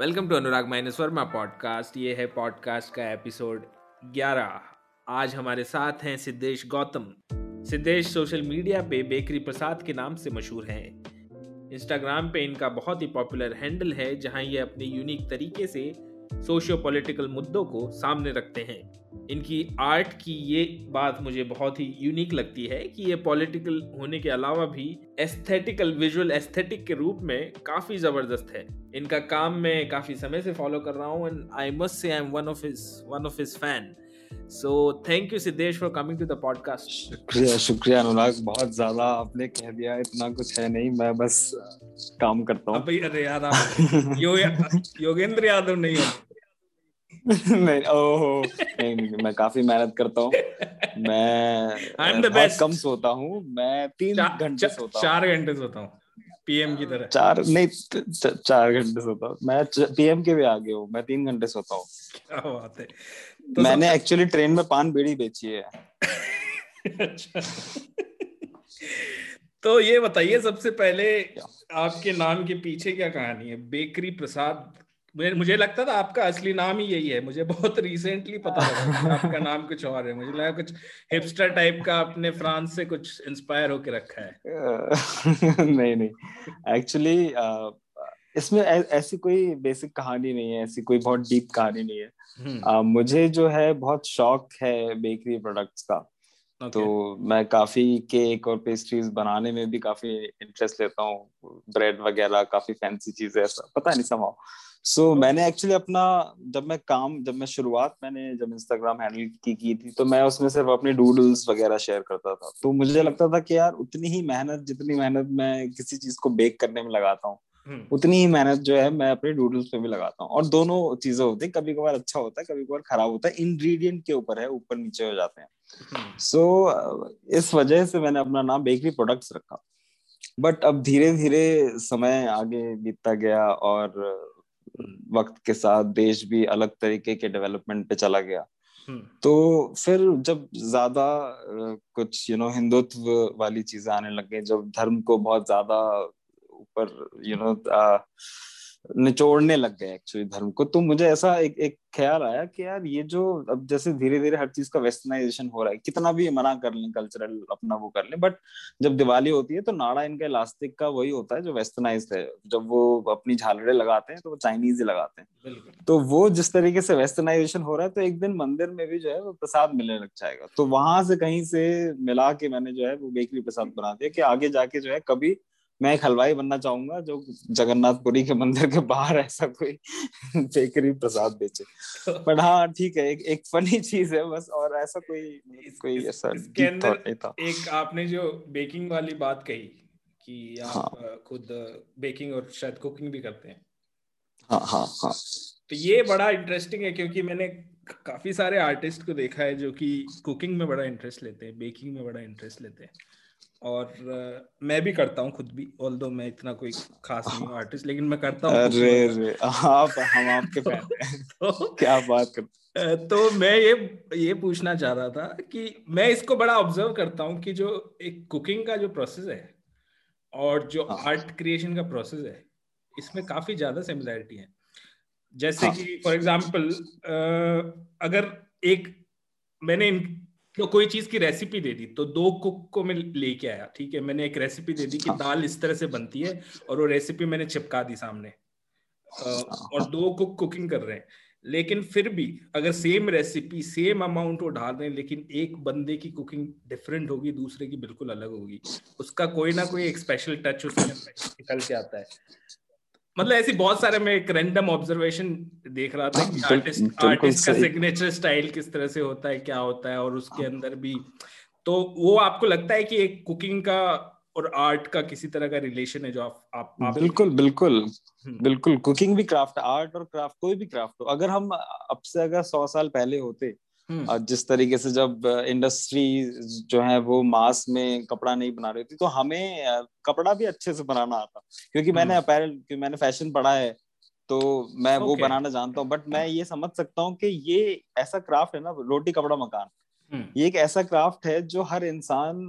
Welcome to Anurag minus Varma podcast. ये है podcast का एपिसोड 11 आज हमारे साथ हैं सिद्धेश गौतम। सिद्धेश सोशल मीडिया पे बेकरी प्रसाद के नाम से मशहूर हैं। इंस्टाग्राम पे इनका बहुत ही पॉपुलर हैंडल है, जहाँ ये अपने यूनिक तरीके से सोशियो पॉलिटिकल मुद्दों को सामने रखते हैं। इनकी आर्ट की ये बात मुझे बहुत ही यूनिक लगती है कि ये पॉलिटिकल होने के अलावा भी एस्थेटिकल विजुअल एस्थेटिक के रूप में काफ़ी ज़बरदस्त है। इनका काम मैं काफ़ी समय से फॉलो कर रहा हूँ and I must say I am one of his one of his fan so thank you Siddhesh for coming to the podcast शुक्रिया शुक्रिया अनुराग बहुत ज़्यादा आपने कह दिया इतना कुछ है नहीं मैं बस काम करता हूँ। अरे यार आप यो, योगेंद्र यादव नहीं हो। नहीं ओहो नहीं, नहीं मैं काफ़ी मेहनत करता हूँ। मैं बहुत कम सोता हूँ मैं तीन घंटे सोता चार घंटे सोता हूँ पीएम की तरह। चार नहीं चार घंटे सोता हूँ। मैं पीएम के भी आगे हूँ मैं तीन घंटे सोता हूँ। क्या बात है। तो मैंने एक्चुअली ट्रेन में पान बीड़ी बेची है। अच्छा। तो ये बताइए सबसे पहले आपके नाम के पीछे क्या कहानी है? बेकरी प्रसाद मुझे लगता था आपका असली नाम ही यही है। मुझे बहुत रिसेंटली पता लगा आपका नाम कुछ और है। मुझे लगा कुछ हिपस्टर टाइप का आपने फ्रांस से कुछ इंस्पायर होके रखा है। नहीं नहीं। एक्चुअली इसमें ऐसी कोई बेसिक कहानी नहीं है ऐसी कोई बहुत डीप कहानी नहीं है। uh, मुझे जो है बहुत शौक है बेकरी प्रोडक्ट्स का। Okay. तो मैं काफ़ी केक और पेस्ट्रीज बनाने में भी काफ़ी इंटरेस्ट लेता हूँ। ब्रेड वगैरह काफ़ी फैंसी चीज़ें ऐसा पता नहीं समाओ सो so, मैंने एक्चुअली अपना जब मैं काम जब मैं शुरुआत मैंने जब इंस्टाग्राम हैंडल की की थी तो मैं उसमें सिर्फ़ अपनी डूडल्स वगैरह शेयर करता था। तो मुझे लगता था कि यार उतनी ही मेहनत जितनी मेहनत मैं किसी चीज़ को बेक करने में लगाता हूँ हम्म। उतनी ही मेहनत जो है मैं अपने डूडल्स पे भी लगाता हूँ। और दोनों चीज़ें होती है। कभी कभार अच्छा होता है कभी कभार खराब होता है। इंग्रेडिएंट के ऊपर है ऊपर नीचे हो जाते हैं। सो हम्म। so, इस वजह से मैंने अपना नाम बेकरी प्रोडक्ट्स रखा। बट अब धीरे धीरे समय आगे बीतता गया और वक्त के साथ देश भी अलग तरीके के डेवलपमेंट पे चला गया हम्म। तो फिर जब ज़्यादा कुछ यू नो हिंदुत्व वाली चीज़ें आने लग गई जब धर्म को बहुत ज़्यादा ऊपर यू नो निचोड़ने लग गए एक्चुअली धर्म को। तो मुझे ऐसा एक एक ख्याल आया कि यार ये जो अब जैसे धीरे धीरे हर चीज़ का वेस्टर्नाइजेशन हो रहा है कितना भी मना कर लें कल्चरल अपना वो कर लें बट जब दिवाली होती है तो नाड़ा इनका इलास्टिक का वही होता है जो वेस्टर्नाइज है। जब वो अपनी झालड़े लगाते हैं तो वो चाइनीज़ ही लगाते हैं। तो वो जिस तरीके से वेस्टर्नाइजेशन हो रहा है तो एक दिन मंदिर में भी जो है वो प्रसाद मिलने लग जाएगा। तो वहाँ से कहीं से मिला के मैंने जो है वो बेकरी प्रसाद बना दिया कि आगे जाके जो है कभी मैं एक हलवाई बनना चाहूँगा जो जगन्नाथपुरी के मंदिर के बाहर ऐसा कोई बेकरी प्रसाद बेचे। बट हाँ ठीक है एक एक फनी चीज़ है बस और ऐसा कोई इस, कोई इस, ऐसा इसके अंदर था। एक आपने जो बेकिंग वाली बात कही कि आप हाँ. खुद बेकिंग और शायद कुकिंग भी करते हैं। हाँ हाँ हाँ। तो ये बड़ा इंटरेस्टिंग है क्योंकि मैंने काफ़ी सारे आर्टिस्ट को देखा है जो कि कुकिंग में बड़ा इंटरेस्ट लेते हैं बेकिंग में बड़ा इंटरेस्ट लेते हैं। और uh, मैं भी करता हूँ खुद भी ऑल दो मैं इतना कोई खास नहीं हूँ आर्टिस्ट लेकिन मैं करता हूँ अरे अरे आप हम आपके फ़ैन हैं तो क्या बात कर तो मैं ये ये पूछना चाह रहा था कि मैं इसको बड़ा ऑब्ज़र्व करता हूँ कि जो एक कुकिंग का जो प्रोसेस है और जो आर्ट हाँ। क्रिएशन का प्रोसेस है इसमें काफ़ी ज़्यादा सिमिलैरिटी है जैसे हाँ. कि फॉर एग्ज़ाम्पल अगर एक मैंने तो कोई चीज़ की रेसिपी दे दी। तो दो कुक को मैं लेके आया, ठीक है? मैंने एक रेसिपी दे दी कि। दाल इस तरह से बनती है और वो रेसिपी मैंने चिपका दी सामने। और दो कुक कुकिंग कर रहे हैं। लेकिन फिर भी अगर सेम रेसिपी सेम अमाउंट वो डाल रहे हैं, लेकिन एक बंदे की कुकिंग डिफरेंट होगी, दूसरे की बिल्कुल अलग होगी। उसका कोई ना कोई एक स्पेशल टच उसमें निकल के आता है। मतलब ऐसी बहुत सारे मैं एक रैंडम ऑब्जर्वेशन देख रहा था कि आर्टिस्ट आर्टिस्ट का सिग्नेचर स्टाइल किस तरह से होता है क्या होता है और उसके अंदर भी। तो वो आपको लगता है कि एक कुकिंग का और आर्ट का किसी तरह का रिलेशन है जो आप आप, आप बिल्कुल बिल्कुल हम्म। बिल्कुल। कुकिंग भी क्राफ्ट आर्ट और क्राफ्ट कोई भी क्राफ्ट हो। अगर हम अब से अगर सौ साल पहले होते हम्म। जिस तरीके से जब इंडस्ट्री जो है वो मास में कपड़ा नहीं बना रही थी तो हमें कपड़ा भी अच्छे से बनाना आता क्योंकि मैंने अपैरल हम्म। मैंने फ़ैशन पढ़ा है तो मैं okay. वो बनाना जानता हूँ बट मैं ये समझ सकता हूँ कि ये ऐसा क्राफ्ट है ना रोटी कपड़ा मकान हम्म। ये एक ऐसा क्राफ्ट है जो हर इंसान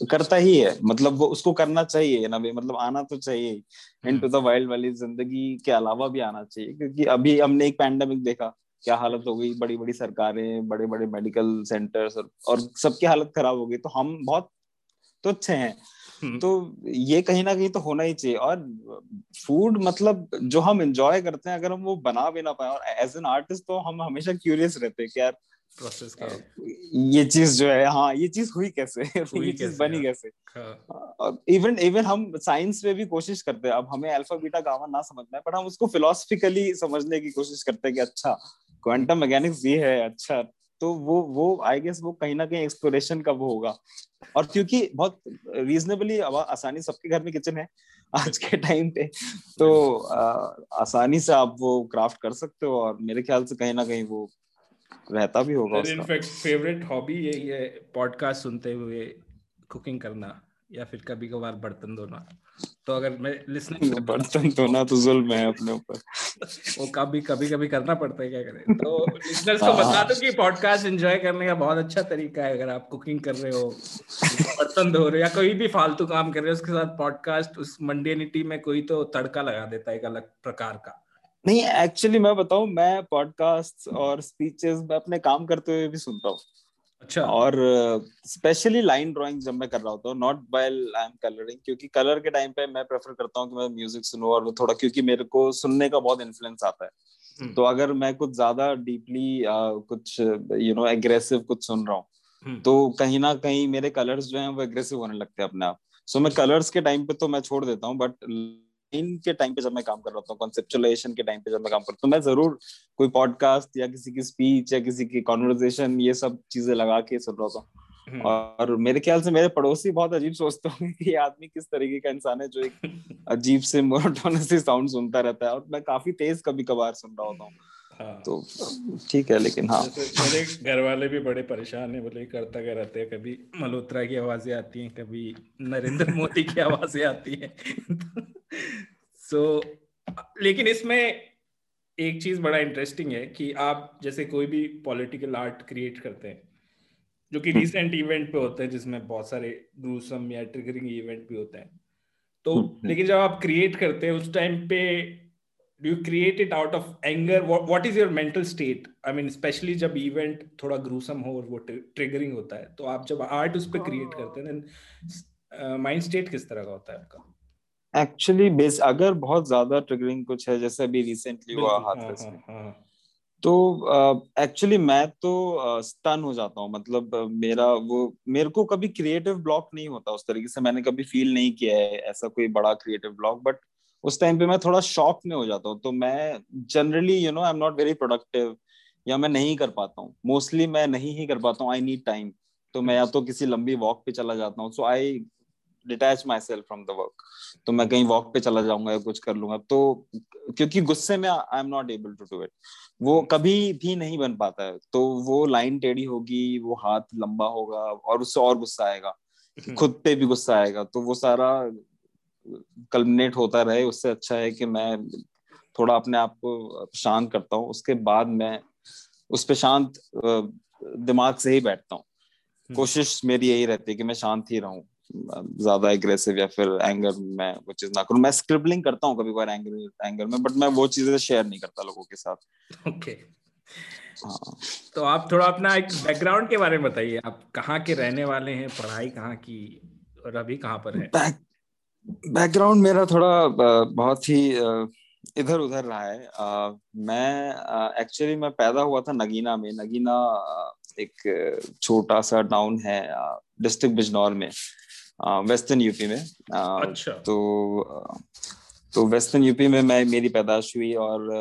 करता ही है मतलब वो उसको करना चाहिए ना भाई मतलब आना तो चाहिए इन टू द वाइल्ड वाली ज़िंदगी के अलावा भी आना चाहिए क्योंकि अभी हमने एक पैंडेमिक देखा क्या हालत हो गई? बड़ी बड़ी सरकारें बड़े बड़े मेडिकल सेंटर्स और, और सबकी हालत खराब हो गई। तो हम बहुत तुच्छ हैं। हम्म। तो ये कहीं ना कहीं तो होना ही चाहिए। और फ़ूड मतलब जो हम एंजॉय करते हैं अगर हम वो बना भी ना पाए और एज एन आर्टिस्ट तो हम हमेशा क्यूरियस रहते हैं कि यार प्रोसेस का ये चीज़ जो है हाँ ये चीज़ हुई कैसे? हुई ये चीज़ बनी कैसे? इवन हाँ। इवन हम साइंस में भी कोशिश करते हैं। अब हमें अल्फ़ा बीटा गामा ना समझना है पर हम उसको फिलोसफिकली समझने की कोशिश करते हैं कि अच्छा क्वांटम मैकेनिक्स ये है अच्छा तो वो वो आई गेस वो कहीं ना कहीं एक्सप्लोरेशन का वो होगा। और क्योंकि बहुत रीजनेबली आसानी सबके घर में किचन है आज के टाइम पे तो आ, आसानी से आप वो क्राफ्ट कर सकते हो और मेरे ख्याल से कहीं ना कहीं वो रहता भी होगा इनफैक्ट फेवरेट हॉबी यही है पॉडकास्ट सुनते हुए कुकिंग करना या फिर कभी कभार बर्तन धोना। तो अगर मैं लिसनिंग बर्तन धोना तो जुल्म है अपने ऊपर। वो कभी कभी कभी करना पड़ता है क्या करें? तो लिसनर्स को बता दो कि पॉडकास्ट एंजॉय करने का बहुत अच्छा तरीका है अगर आप कुकिंग कर रहे हो बर्तन धो रहे हो या कोई भी फालतू काम कर रहे हो उसके साथ पॉडकास्ट उस मंडियनिटी में कोई तो तड़का लगा देता है एक अलग प्रकार का। नहीं एक्चुअली मैं बताऊँ मैं पॉडकास्ट और स्पीचेस मैं अपने काम करते हुए भी सुनता हूँ। अच्छा और स्पेशली लाइन ड्राइंग जब मैं कर रहा होता हूँ not while I am colouring क्योंकि कलर के टाइम पे मैं प्रेफर करता हूँ कि मैं म्यूज़िक सुनूं और थोड़ा क्योंकि मेरे को सुनने का बहुत इन्फ्लुएंस आता है हम्म। तो अगर मैं कुछ ज़्यादा डीपली कुछ यू नो एग्रेसिव कुछ सुन रहा हूँ हम्म। तो कहीं ना कहीं मेरे कलर्स जो हैं वो एग्रेसिव होने लगते हैं अपने आप सो so, मैं कलर्स के टाइम पे तो मैं छोड़ देता हूँ बट इन के टाइम पे जब मैं काम कर रहा हूँ कॉन्सेप्चुलाइजेशन के टाइम पे जब मैं काम करता हूँ तो मैं ज़रूर कोई पॉडकास्ट या किसी की स्पीच या किसी की कॉन्वर्जेशन ये सब चीज़ें लगा के सुन रहा था हम्म। और मेरे ख्याल से मेरे पड़ोसी बहुत अजीब सोचते होंगे कि ये आदमी किस तरीके का इंसान है जो एक अजीब से मोनोटोनस साउंड सुनता रहता है। और मैं काफ़ी तेज कभी कभार सुन रहा होता हूँ। हाँ। तो ठीक है लेकिन हाँ। मेरे घर वाले भी बड़े परेशान है बोले करता क्या रहते हैं? कभी मल्होत्रा की आवाज़ें आती हैं कभी नरेंद्र मोदी की आवाज़ें आती हैं। सो so, लेकिन इसमें एक चीज़ बड़ा इंटरेस्टिंग है कि आप जैसे कोई भी पॉलिटिकल आर्ट क्रिएट करते हैं जो कि रिसेंट हम्म। इवेंट पे होते हैं जिसमें बहुत सारे ग्रूसम या ट्रिगरिंग इवेंट भी होते हैं। तो हम्म, लेकिन जब आप क्रिएट करते हैं उस टाइम पे do you create it out of anger. What, is your mental state I mean specially जब इवेंट थोड़ा ग्रूसम हो और वो ट्रिगरिंग होता है तो आप जब आर्ट उस पर क्रिएट करते हैं देन माइंड स्टेट किस तरह का होता है आपका? एक्चुअली बेस अगर बहुत ज़्यादा ट्रिगरिंग कुछ है जैसे अभी रिसेंटली हुआ हाथरस हाँ, में हाँ, हाँ. तो एक्चुअली uh, मैं तो स्टन uh, हो जाता हूँ मतलब uh, मेरा वो मेरे को कभी क्रिएटिव ब्लॉक नहीं होता उस तरीके से मैंने कभी फील नहीं किया है ऐसा कोई बड़ा क्रिएटिव ब्लॉक बट उस टाइम पे मैं थोड़ा शॉक में हो जाता हूँ तो मैं generally you know I am not very productive या मैं नहीं कर पाता हूँ मोस्टली मैं नहीं ही कर पाता हूँ आई नीड टाइम तो मैं या तो किसी लंबी वॉक पे चला जाता हूँ so I detach my self from the work तो मैं कहीं वॉक पे चला जाऊँगा या कुछ कर लूँगा तो क्योंकि गुस्से में I am not able to do it वो कभी भी नहीं बन पाता है। तो वो लाइन टेढ़ी होगी वो हाथ लंबा होगा और उससे और गुस्सा आएगा हम्म। खुद पे भी गुस्सा आएगा। तो वो सारा कल्मिनेट होता रहे उससे अच्छा है कि मैं थोड़ा अपने आप को शांत करता हूँ। उसके बाद मैं उस पर शांत दिमाग से ही बैठता हूँ। हम्म। कोशिश मेरी यही रहती है कि मैं शांत ही रहूँ। ज़्यादा एग्रेसिव या फिर एंगर में वो चीज़ ना करूँ। मैं स्क्रिबलिंग करता हूँ कभी बार एंगर एंगर में बट मैं वो चीज़ें शेयर नहीं करता लोगों के साथ। ओके हाँ। तो आप थोड़ा अपना एक बैकग्राउंड के बारे में बताइए। आप कहाँ के रहने वाले हैं? पढ़ाई कहाँ की? और अभी कहाँ पर है? बैकग्राउंड मेरा थोड़ा बहुत ही इधर उधर रहा है। मैं एक्चुअली मैं पैदा हुआ था नगीना में। नगीना एक छोटा सा टाउन है डिस्ट्रिक्ट बिजनौर में। वेस्टर्न यूपी में। अच्छा। तो तो वेस्टर्न यूपी में मैं मेरी पैदाश हुई और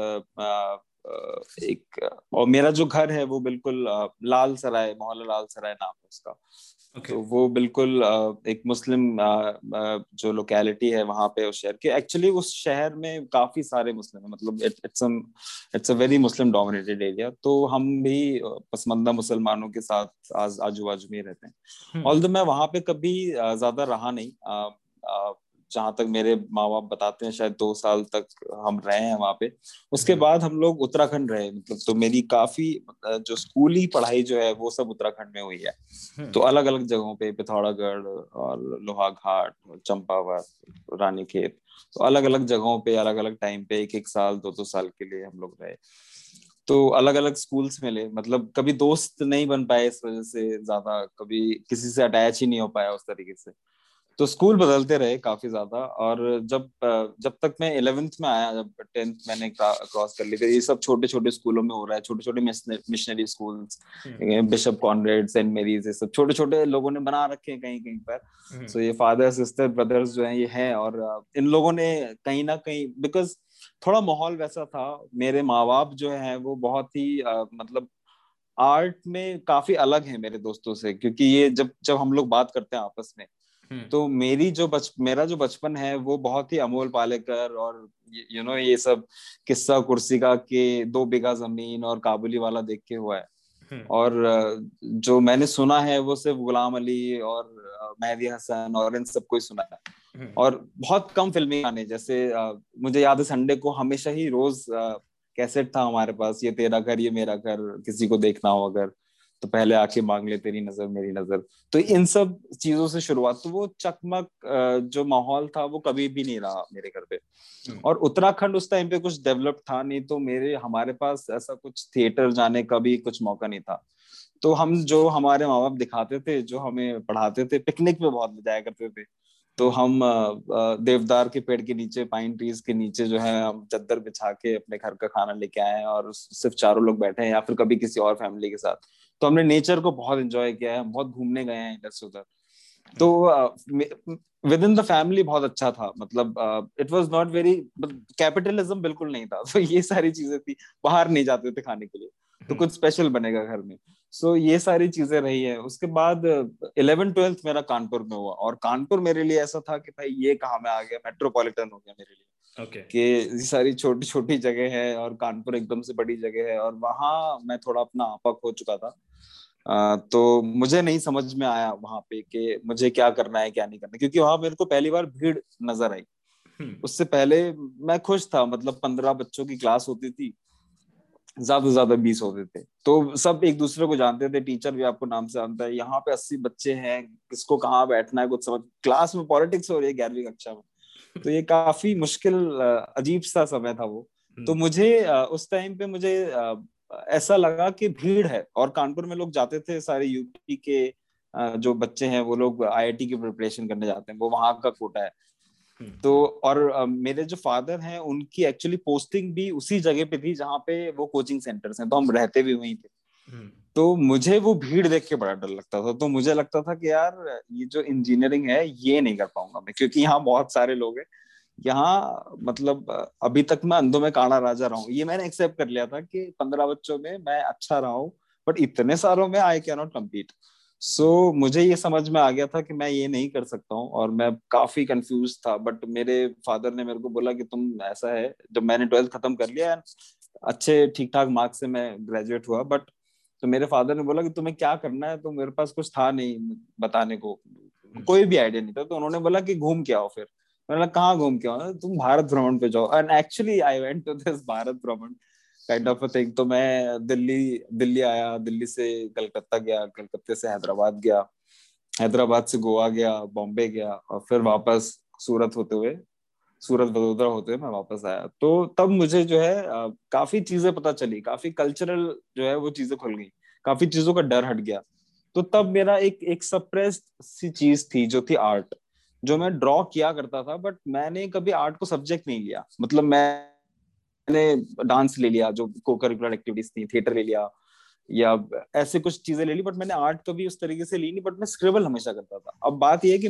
एक और मेरा जो घर है वो बिल्कुल लाल सराय मोहल्ला लाल सराय नाम है उसका। Okay. तो वो बिल्कुल एक मुस्लिम जो लोकेलिटी है वहाँ पे उस शहर के एक्चुअली उस शहर में काफ़ी सारे मुस्लिम है मतलब it's it's a very Muslim dominated area तो हम भी पसमंदा मुसलमानों के साथ आज आजू बाजू में रहते हैं ऑल दो मैं वहाँ पे कभी ज़्यादा रहा नहीं जहाँ तक मेरे माँ बाप बताते हैं शायद दो साल तक हम रहे हैं वहाँ पे उसके हम्म। बाद हम लोग उत्तराखंड रहे मतलब तो मेरी काफ़ी जो स्कूली पढ़ाई जो है वो सब उत्तराखंड में हुई है हम्म। तो अलग अलग जगहों पे पिथौरागढ़ और लोहा घाट चंपावत रानीखेत तो अलग अलग जगहों पे अलग अलग टाइम पे एक एक साल दो दो साल के लिए हम लोग रहे तो अलग अलग स्कूल्स मिले मतलब कभी दोस्त नहीं बन पाए इस वजह से ज़्यादा कभी किसी से अटैच ही नहीं हो पाया उस तरीके से तो स्कूल बदलते रहे काफ़ी ज़्यादा और जब जब तक मैं इलेवेंथ में आया जब टेंथ मैंने क्रॉस कर ली थी ये सब छोटे छोटे स्कूलों में हो रहा है छोटे छोटे missionary schools Bishop Conrad Saint Mary's ये सब छोटे छोटे लोगों ने बना रखे हैं कहीं कहीं पर सो हम्म। so ये फादर सिस्टर ब्रदर्स जो हैं ये हैं और इन लोगों ने कहीं ना कहीं बिकॉज़ थोड़ा माहौल वैसा था मेरे माँ बाप जो है वो बहुत ही मतलब आर्ट में काफ़ी अलग है मेरे दोस्तों से क्योंकि ये जब जब हम लोग बात करते हैं आपस में। तो मेरी जो बच मेरा जो बचपन है वो बहुत ही अमोल पालेकर और यू नो ये सब किस्सा कुर्सी का के दो बीघा ज़मीन और काबुली वाला देख के हुआ है हम्म। और जो मैंने सुना है वो सिर्फ़ गुलाम अली और मेहदी हसन और इन सबको ही सुना है हम्म। और बहुत कम फिल्मी गाने जैसे मुझे याद है संडे को हमेशा ही रोज कैसेट था हमारे पास ये तेरा घर ये मेरा घर किसी को देखना हो अगर तो पहले आके मांग ले तेरी नज़र मेरी नज़र। तो इन सब चीज़ों से शुरुआत तो वो चकमक जो माहौल था वो कभी भी नहीं रहा मेरे घर पे। हम्म। और उत्तराखंड उस टाइम पे कुछ डेवलप था नहीं तो मेरे हमारे पास ऐसा कुछ थिएटर जाने का भी कुछ मौका नहीं था। तो हम जो हमारे माँ बाप दिखाते थे जो हमें पढ़ाते थे पिकनिक में बहुत जाया करते थे। तो हम देवदार के पेड़ के नीचे पाइन ट्रीज के नीचे जो है हम चद्दर बिछा के अपने घर का खाना लेके आए और सिर्फ़ चारों लोग बैठे हैं या फिर कभी किसी और फैमिली के साथ। तो हमने नेचर को बहुत एंजॉय किया है बहुत घूमने गए हैं इधर से उधर। तो विद इन द फैमिली बहुत अच्छा था मतलब it was not very capitalism बिल्कुल नहीं था तो ये सारी चीज़ें थी बाहर नहीं जाते थे खाने के लिए तो कुछ स्पेशल बनेगा घर में। सो so, ये सारी चीज़ें रही है उसके बाद इलेवन ट्वेल्थ मेरा कानपुर में हुआ और कानपुर मेरे लिए ऐसा था कि भाई ये कहा मैं आ गया मेट्रोपॉलिटन हो गया मेरे लिए। Okay. कि सारी छोटी छोटी जगह है और कानपुर एकदम से बड़ी जगह है और वहाँ मैं थोड़ा अपना आपा खो चुका था। तो मुझे नहीं समझ में आया वहाँ पे कि मुझे क्या करना है क्या नहीं करना क्योंकि वहाँ मेरे को पहली बार भीड़ नज़र आई। हम्म। उससे पहले मैं खुश था मतलब पंद्रह बच्चों की क्लास होती थी ज़्यादा से ज़्यादा बीस होते थे। तो सब एक दूसरे को जानते थे टीचर भी आपको नाम से जानता है यहाँ पे अस्सी बच्चे हैं किसको कहाँ बैठना है कुछ समझ क्लास में पॉलिटिक्स हो रही है ग्यारहवीं कक्षा में। तो ये काफ़ी मुश्किल अजीब सा समय था वो। हम्म। तो मुझे उस टाइम पे मुझे ऐसा लगा कि भीड़ है। और कानपुर में लोग जाते थे सारे यूपी के जो बच्चे हैं वो लोग आईआईटी की प्रिपरेशन करने जाते हैं। वो वहाँ का कोटा है। हम्म। तो और मेरे जो फादर हैं उनकी एक्चुअली पोस्टिंग भी उसी जगह पे थी जहाँ पे वो कोचिंग सेंटर्स हैं। तो हम रहते भी वहीं थे। हम्म। तो मुझे वो भीड़ देख के बड़ा डर लगता था। तो मुझे लगता था कि यार ये जो इंजीनियरिंग है ये नहीं कर पाऊँगा मैं क्योंकि यहाँ बहुत सारे लोग हैं। यहाँ मतलब अभी तक मैं अंधों में काना राजा रहा हूँ। ये मैंने एक्सेप्ट कर लिया था कि पंद्रह बच्चों में मैं अच्छा रहा हूँ बट इतने सारों में I can not compete so मुझे ये समझ में आ गया था कि मैं ये नहीं कर सकता हूँ और मैं काफ़ी कंफ्यूज था। बट मेरे फादर ने मेरे को बोला कि तुम ऐसा है, जब मैंने ट्वेल्थ खत्म कर लिया अच्छे ठीक ठाक मार्क्स से मैं ग्रेजुएट हुआ। बट तो मेरे फादर ने बोला कि तुम्हें क्या करना है? तो मेरे पास कुछ था नहीं बताने को। कोई भी आइडिया नहीं था। तो उन्होंने बोला कि घूम के आओ फिर। मैंने कहा घूम के आओ तुम भारत भ्रमण पे जाओ। And actually I went to this Bharat भ्रमण काइंड ऑफ़ अ थिंग तो मैं दिल्ली दिल्ली आया, दिल्ली से कलकत्ता गया, कलकत्ते से हैदराबाद गया, हैदराबाद से गोवा गया, बॉम्बे गया और फिर वापस सूरत होते हुए, सूरत वडोदरा होते हुए मैं वापस आया। तो तब मुझे जो है काफ़ी चीज़ें पता चली, काफ़ी कल्चरल जो है वो चीज़ें खुल गई, काफ़ी चीज़ों का डर हट गया। तो तब मेरा एक एक सप्रेस्ड सी चीज़ थी जो थी आर्ट जो मैं ड्रॉ किया करता था बट मैंने कभी आर्ट को सब्जेक्ट नहीं लिया। मतलब मैं मैंने डांस ले लिया जो को करिकुलर एक्टिविटीज़ थी थिएटर ले लिया या ऐसे कुछ चीज़ें ले ली बट मैंने आर्ट कभी उस तरीके से ली नहीं बट मैं स्क्रिबल हमेशा करता था। अब बात यह है कि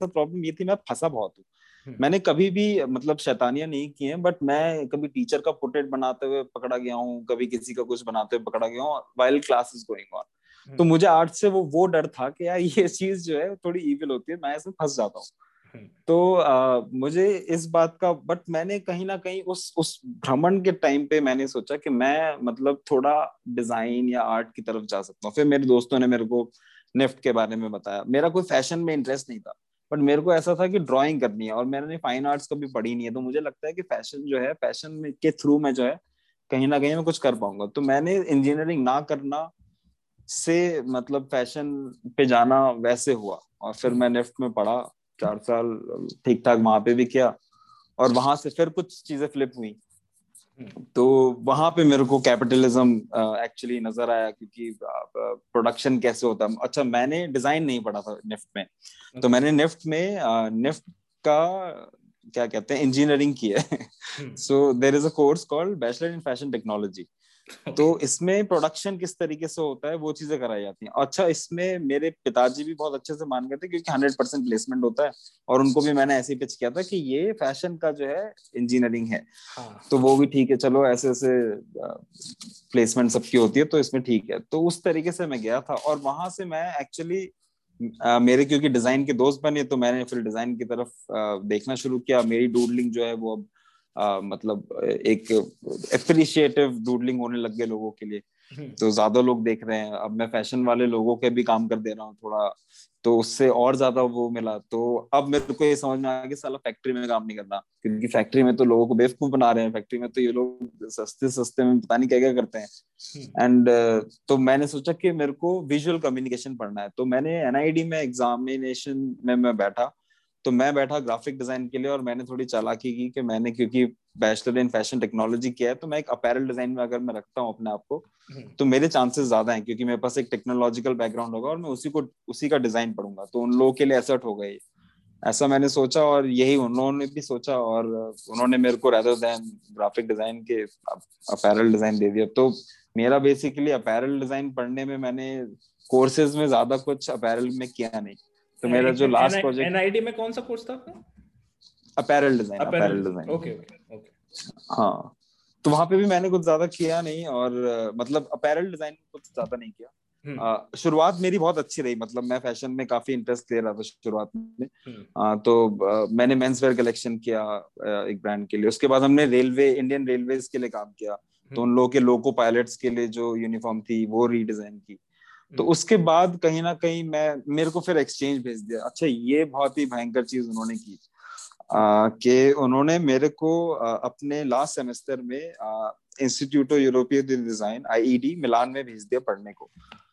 प्रॉब्लम ये थी मैं फंसा बहुत हूँ। हम्म। मैंने कभी भी मतलब शैतानियाँ नहीं की हैं बट मैं कभी टीचर का पोर्ट्रेट बनाते हुए पकड़ा गया हूँ कभी किसी का कुछ बनाते हुए पकड़ा गया हूँ वाइल क्लासेस गोइंग ऑन तो मुझे आर्ट से वो वो डर था कि यार ये चीज़ जो है थोड़ी इविल होती है मैं इसमें फंस जाता हूँ। हम्म। तो आ, मुझे इस बात का बट मैंने कहीं ना कहीं उस उस भ्रमण के टाइम पे मैंने सोचा कि मैं मतलब थोड़ा डिज़ाइन या आर्ट की तरफ़ जा सकता हूँ। फिर मेरे दोस्तों ने मेरे को निफ्ट के बारे में बताया। मेरा कोई फ़ैशन में इंटरेस्ट नहीं था बट मेरे को ऐसा था कि ड्राइंग करनी है और मैंने फाइन आर्ट्स कभी पढ़ी नहीं है तो मुझे लगता है कि फ़ैशन जो है फ़ैशन के थ्रू मैं जो है कहीं ना कहीं मैं कुछ कर पाऊँगा। तो मैंने इंजीनियरिंग ना करना से मतलब फ़ैशन पे जाना वैसे हुआ। और फिर मैं निफ्ट में पढ़ा चार साल ठीक ठाक वहाँ पे भी किया। और वहाँ से फिर कुछ चीज़ें फ्लिप हुई। तो वहाँ पे मेरे को कैपिटलिज्म एक्चुअली नज़र आया क्योंकि प्रोडक्शन कैसे होता है। अच्छा मैंने डिज़ाइन नहीं पढ़ा था निफ्ट में। तो मैंने निफ्ट में निफ्ट का क्या कहते हैं इंजीनियरिंग की है। So there is a course called bachelor in fashion technology तो इसमें प्रोडक्शन किस तरीके से होता है वो चीज़ें कराई जाती हैं। अच्छा इसमें मेरे पिताजी भी बहुत अच्छे से मान गए थे क्योंकि हंड्रेड परसेंट प्लेसमेंट होता है और उनको भी मैंने ऐसे ही पिच किया था कि ये फ़ैशन का जो है इंजीनियरिंग है। हाँ. तो वो भी ठीक है चलो ऐसे ऐसे प्लेसमेंट सबकी होती है तो इसमें ठीक है। तो उस तरीके से मैं गया था और वहाँ से मैं एक्चुअली मेरे क्योंकि डिज़ाइन के दोस्त बने तो मैंने फिर डिज़ाइन की तरफ़ देखना शुरू किया। मेरी डूडलिंग जो है वो अब आ, मतलब एक अप्रिशिएटिव डूडलिंग होने लग गए लोगों के लिए। हम्म। तो ज़्यादा लोग देख रहे हैं। अब मैं फ़ैशन वाले लोगों के भी काम कर दे रहा हूँ थोड़ा तो उससे और ज़्यादा वो मिला। तो अब मेरे को ये समझ में आया कि साला फैक्ट्री में काम नहीं करना। क्योंकि फैक्ट्री में तो लोगों को बेवकूफ़ बना रहे हैं। फैक्ट्री में तो ये लोग सस्ते सस्ते में पता नहीं क्या क्या करते हैं। And hmm. uh, तो मैंने सोचा कि मेरे को विजुअल कम्युनिकेशन पढ़ना है। तो मैंने एनआईडी में एग्जामिनेशन में मैं बैठा। तो मैं बैठा ग्राफिक डिज़ाइन के लिए और मैंने थोड़ी चालाकी की कि मैंने क्योंकि बैचलर इन फ़ैशन टेक्नोलॉजी किया है तो मैं एक अपैरल डिज़ाइन में अगर मैं रखता हूँ अपने आप को हम्म। तो मेरे चांसेस ज़्यादा हैं क्योंकि मेरे पास एक टेक्नोलॉजिकल बैकग्राउंड होगा और मैं उसी को उसी का डिज़ाइन पढ़ूँगा। तो उन लोगों के लिए एसर्ट हो गई ऐसा मैंने सोचा और यही उन्होंने भी सोचा और उन्होंने मेरे को रेदर देन ग्राफिक डिज़ाइन के अपैरल डिज़ाइन दे दिया। तो मेरा बेसिकली अपैरल डिज़ाइन पढ़ने में मैंने कोर्सेज में ज़्यादा कुछ अपैरल में किया नहीं। तो मेरा जो लास्ट प्रोजेक्ट एनआईडी में कौन सा कोर्स था आपका? Apparel design apparel design okay okay okay हाँ तो वहाँ पे भी मैंने कुछ ज़्यादा किया नहीं और मतलब अपैरल डिज़ाइन कुछ ज़्यादा नहीं किया। हम्म। शुरुआत मेरी बहुत अच्छी रही मतलब मैं फ़ैशन में काफ़ी इंटरेस्ट ले रहा था शुरुआत में। हम्म। आ, तो आ, मैंने मेंस वेयर कलेक्शन किया एक ब्रांड के लिए। उसके बाद हमने रेलवे इंडियन रेलवे के लिए काम किया। तो उन हम्म। लोगों के लोको पायलट्स के लिए जो यूनिफॉर्म थी वो रीडिजाइन की। तो हम्म। उसके बाद कहीं ना कहीं मैं मेरे को फिर एक्सचेंज भेज दिया अच्छा ये बहुत ही भयंकर चीज़ उन्होंने की कि उन्होंने मेरे को आ, अपने लास्ट सेमेस्टर में institute of European design IED Milan में भेज दिया पढ़ने को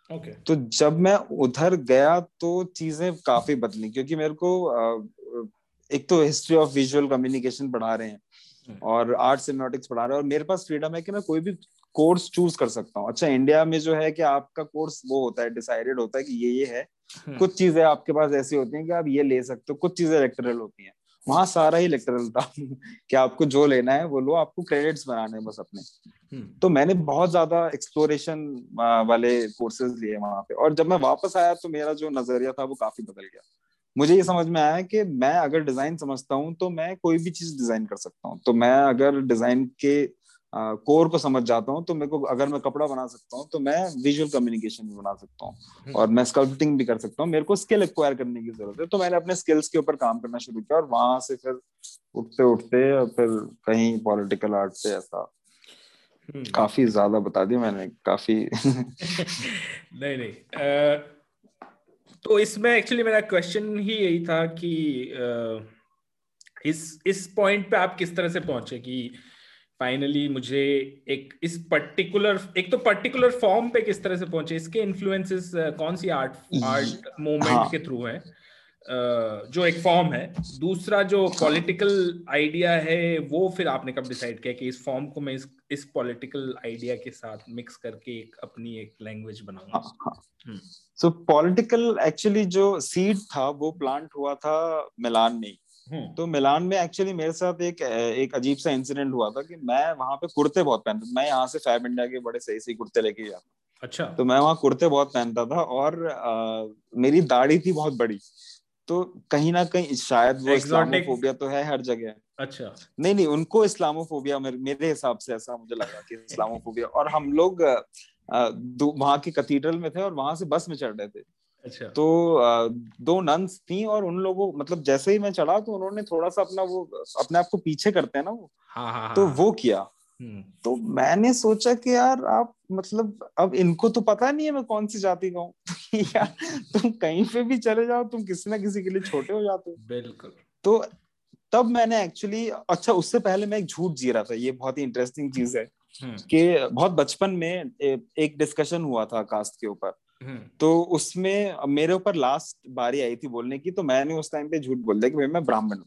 okay. तो जब मैं उधर गया तो चीज़ें काफ़ी बदली क्योंकि मेरे को आ, एक तो हिस्ट्री ऑफ़ विजुअल कम्युनिकेशन पढ़ा रहे हैं हम्म। और आर्ट सिनेमेटिक्स पढ़ा रहे हैं और मेरे पास फ्रीडम है कि मैं कोई भी कोर्स चूज़ कर सकता हूँ। अच्छा इंडिया में जो है कि आपका कोर्स वो होता है डिसाइडेड होता है कि ये ये है। हम्म। कुछ चीज़ें आपके पास ऐसी होती हैं कि आप ये ले सकते हो कुछ चीज़ें इलेक्ट्रल होती हैं। वहाँ सारा ही इलेक्ट्रल था कि आपको जो लेना है वो लो आपको क्रेडिट्स बनाने बस अपने। हम्म। तो मैंने बहुत ज़्यादा एक्सप्लोरेशन वाले कोर्सेज लिए वहाँ पे। और जब मैं वापस आया तो मेरा जो नज़रिया था वो काफ़ी बदल गया। मुझे ये समझ में आया कि मैं अगर डिज़ाइन समझता हूँ तो मैं कोई भी चीज़ डिज़ाइन कर सकता हूँ। तो मैं अगर डिज़ाइन के कोर को समझ जाता हूँ तो मेरे को अगर मैं कपड़ा बना सकता हूँ तो मैं विजुअल कम्युनिकेशन भी बना सकता हूँ हम्म। और मैं स्कल्पटिंग भी कर सकता हूँ मेरे को स्किल एक्वायर करने की ज़रूरत है तो मैंने अपने स्किल्स के ऊपर काम करना शुरू किया और वहाँ से फिर उठते उठते फिर कहीं पॉलिटिकल आर्ट से ऐसा हम्म। काफ़ी ज़्यादा बता दिया मैंने काफ़ी नहीं नहीं आ, तो इसमें एक्चुअली मेरा क्वेश्चन ही यही था कि आ, इस इस पॉइंट पे आप किस तरह से पहुँचे कि फाइनली मुझे एक इस पर्टिकुलर एक तो पर्टिकुलर फॉर्म पे किस तरह से पहुँचे? इसके इन्फ्लुएंसेस कौन सी आर्ट आर्ट मूवमेंट हाँ. के थ्रू है? जो एक फॉर्म है। दूसरा जो पॉलिटिकल आइडिया है वो फिर आपने कब डिसाइड किया कि इस फॉर्म को मैं इस इस पॉलिटिकल आइडिया के साथ मिक्स करके एक अपनी एक लैंग्वेज बनाऊँगा? सो पॉलिटिकल एक्चुअली जो सीड था वो प्लांट हुआ था मिलान में। तो मिलान में एक्चुअली मेरे साथ एक एक अजीब सा इंसिडेंट हुआ था कि मैं वहाँ पे कुर्ते बहुत पहनता मैं यहाँ से फैब इंडिया के बड़े सही सही कुर्ते लेके गया अच्छा। तो मैं वहाँ कुर्ते बहुत पहनता था और आ, मेरी दाढ़ी थी बहुत बड़ी। तो कहीं ना कहीं शायद वो इस्लामोफोबिया तो है हर जगह। अच्छा। नहीं नहीं उनको इस्लामोफोबिया मेरे, मेरे हिसाब से ऐसा मुझे लगा कि इस्लामोफोबिया। और हम लोग वहाँ के कथीड्रल में थे और वहाँ से बस में चढ़ रहे थे। अच्छा। तो दो नंस थी और उन लोगों मतलब जैसे ही मैं चढ़ा तो उन्होंने थोड़ा सा अपना वो अपने आप को पीछे करते हैं ना वो। हाँ, हाँ, तो हाँ, वो किया। हम्म। तो मैंने सोचा कि यार आप मतलब अब इनको तो पता नहीं है मैं कौन सी जाति का हूँ। यार तुम कहीं पे भी चले जाओ तुम किसी ना किसी के लिए छोटे हो जाते हो। बिल्कुल। तो तब मैंने एक्चुअली अच्छा उससे पहले मैं एक झूठ जी रहा था ये बहुत ही इंटरेस्टिंग चीज़ है हम्म। कि बहुत बचपन में एक डिस्कशन हुआ था कास्ट के ऊपर। तो उसमें मेरे ऊपर लास्ट बारी आई थी बोलने की तो मैंने उस टाइम पे झूठ बोल दिया कि भाई मैं ब्राह्मण हूँ।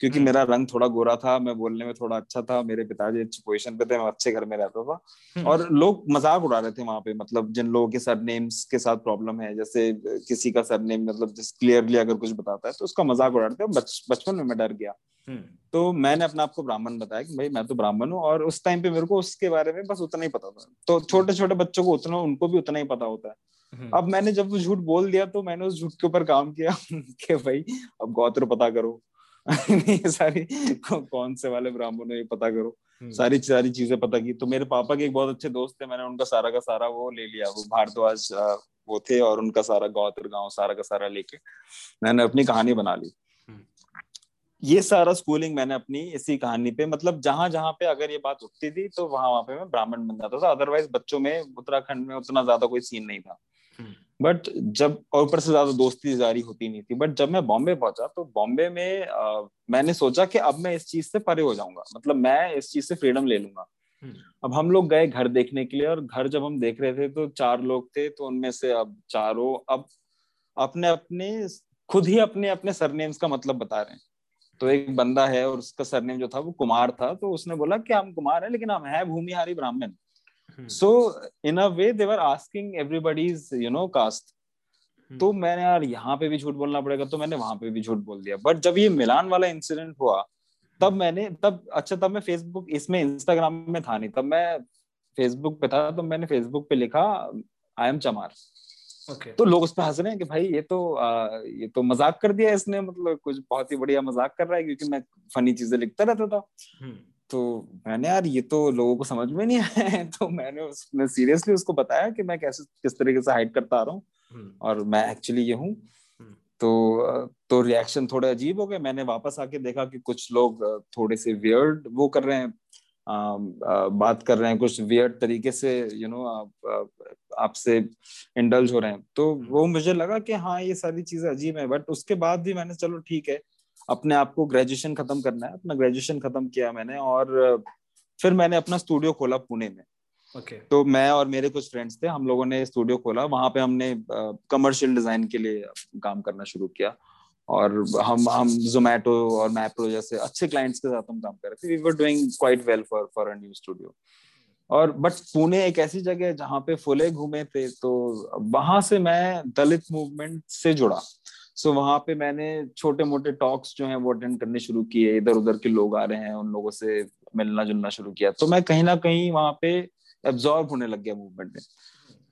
क्योंकि हम्म। मेरा रंग थोड़ा गोरा था मैं बोलने में थोड़ा अच्छा था मेरे पिताजी अच्छी पोजीशन पे थे मैं अच्छे घर में रहता था। हम्म। और लोग मज़ाक उड़ा रहे थे वहाँ पे मतलब जिन लोगों के सरनेम्स के साथ प्रॉब्लम है जैसे किसी का सरनेम मतलब जिस क्लियरली अगर कुछ बताता है तो उसका मज़ाक उड़ा रहे थे। बचपन में मैं डर गया। तो मैंने अपने आप को ब्राह्मण बताया कि भाई मैं तो ब्राह्मण हूँ और उस टाइम पे मेरे को उसके बारे में बस उतना ही पता था। तो छोटे छोटे बच्चों को उतना उनको भी उतना ही पता होता है। हम्म। अब मैंने जब वो झूठ बोल दिया तो मैंने उस झूठ के ऊपर काम किया कि भाई अब गौत्र पता करो। ये सारी कौन से वाले ब्राह्मण ये पता करो। हम्म। सारी सारी चीज़ें पता की। तो मेरे पापा के एक बहुत अच्छे दोस्त थे मैंने उनका सारा का सारा वो ले लिया। वो भारद्वाज वो थे और उनका सारा गौत्र गाँव सारा का सारा लेके मैंने अपनी कहानी बना ली। हम्म। ये सारा स्कूलिंग मैंने अपनी इसी कहानी पे मतलब जहाँ जहाँ पे अगर ये बात उठती थी तो वहाँ वहाँ पे मैं ब्राह्मण बन जाता था। अदरवाइज़ बच्चों में उत्तराखंड में उतना ज़्यादा कोई सीन नहीं था। बट जब और ऊपर से ज़्यादा दोस्ती जारी होती नहीं थी बट जब मैं बॉम्बे पहुँचा तो बॉम्बे में आ, मैंने सोचा कि अब मैं इस चीज़ से परे हो जाऊँगा। मतलब मैं इस चीज़ से फ्रीडम ले लूँगा। हम्म। अब हम लोग गए घर देखने के लिए और घर जब हम देख रहे थे तो चार लोग थे तो उनमें से अब चारों अब अपने अपने खुद ही अपने अपने सरनेम्स का मतलब बता रहे हैं। तो एक बंदा है और उसका सरनेम जो था वो कुमार था तो उसने बोला कि हम कुमार है लेकिन हम है Bhumihari Brahmin. So in a way they were asking everybody's you know caste तो मैंने यार यहाँ पे भी झूठ बोलना पड़ेगा तो मैंने वहाँ पे भी झूठ बोल दिया बट जब ये मिलान वाला इंसिडेंट हुआ तब hmm. मैंने तब अच्छा तब मैं फेसबुक इसमें इंस्टाग्राम में था नहीं तब मैं फेसबुक पे था तो मैंने फेसबुक पे लिखा आई एम चमार okay. तो लोग उस पर हंस रहे हैं कि भाई ये तो आ, ये तो मज़ाक कर दिया इसने मतलब कुछ बहुत ही बढ़िया मज़ाक कर रहा है क्योंकि मैं फनी चीज़ें लिखता रहता था hmm. तो मैंने यार ये तो लोगों को समझ में नहीं आया है। तो मैंने उसने सीरियसली उसको बताया कि मैं कैसे किस तरीके से हाइड करता आ रहा हूँ। हम्म। और मैं एक्चुअली ये हूँ। हम्म। तो तो रिएक्शन थोड़े अजीब हो गए। मैंने वापस आके देखा कि कुछ लोग थोड़े से वियर्ड वो कर रहे हैं। आ, आ, बात कर रहे हैं कुछ वियर्ड तरीके से यू नो आपसे इंडल्ज हो रहे हैं। तो हम्म। वो मुझे लगा कि हाँ ये सारी चीज़ें अजीब है। बट उसके बाद भी मैंने चलो ठीक है। अपने आप को ग्रेजुएशन खत्म करना है। अपना ग्रेजुएशन खत्म किया मैंने और फिर मैंने अपना स्टूडियो खोला पुणे में। Okay. तो मैं और मेरे कुछ फ्रेंड्स थे हम लोगों ने स्टूडियो खोला। वहाँ पे हमने कमर्शियल डिज़ाइन के लिए काम करना शुरू किया। और हम हम जोमेटो और मैप्रो जैसे अच्छे क्लाइंट्स के साथ हम काम कर रहे थे। We were doing quite well for for a new studio और बट पुणे एक ऐसी जगह है जहाँ पे फुले घूमे थे तो वहाँ से मैं दलित मूवमेंट से जुड़ा। सो वहाँ पे मैंने छोटे मोटे टॉक्स जो हैं वो अटेंड करने शुरू किए। इधर उधर के लोग आ रहे हैं उन लोगों से मिलना जुलना शुरू किया। तो मैं कहीं ना कहीं वहाँ पे एब्जॉर्ब होने लग गया मूवमेंट में।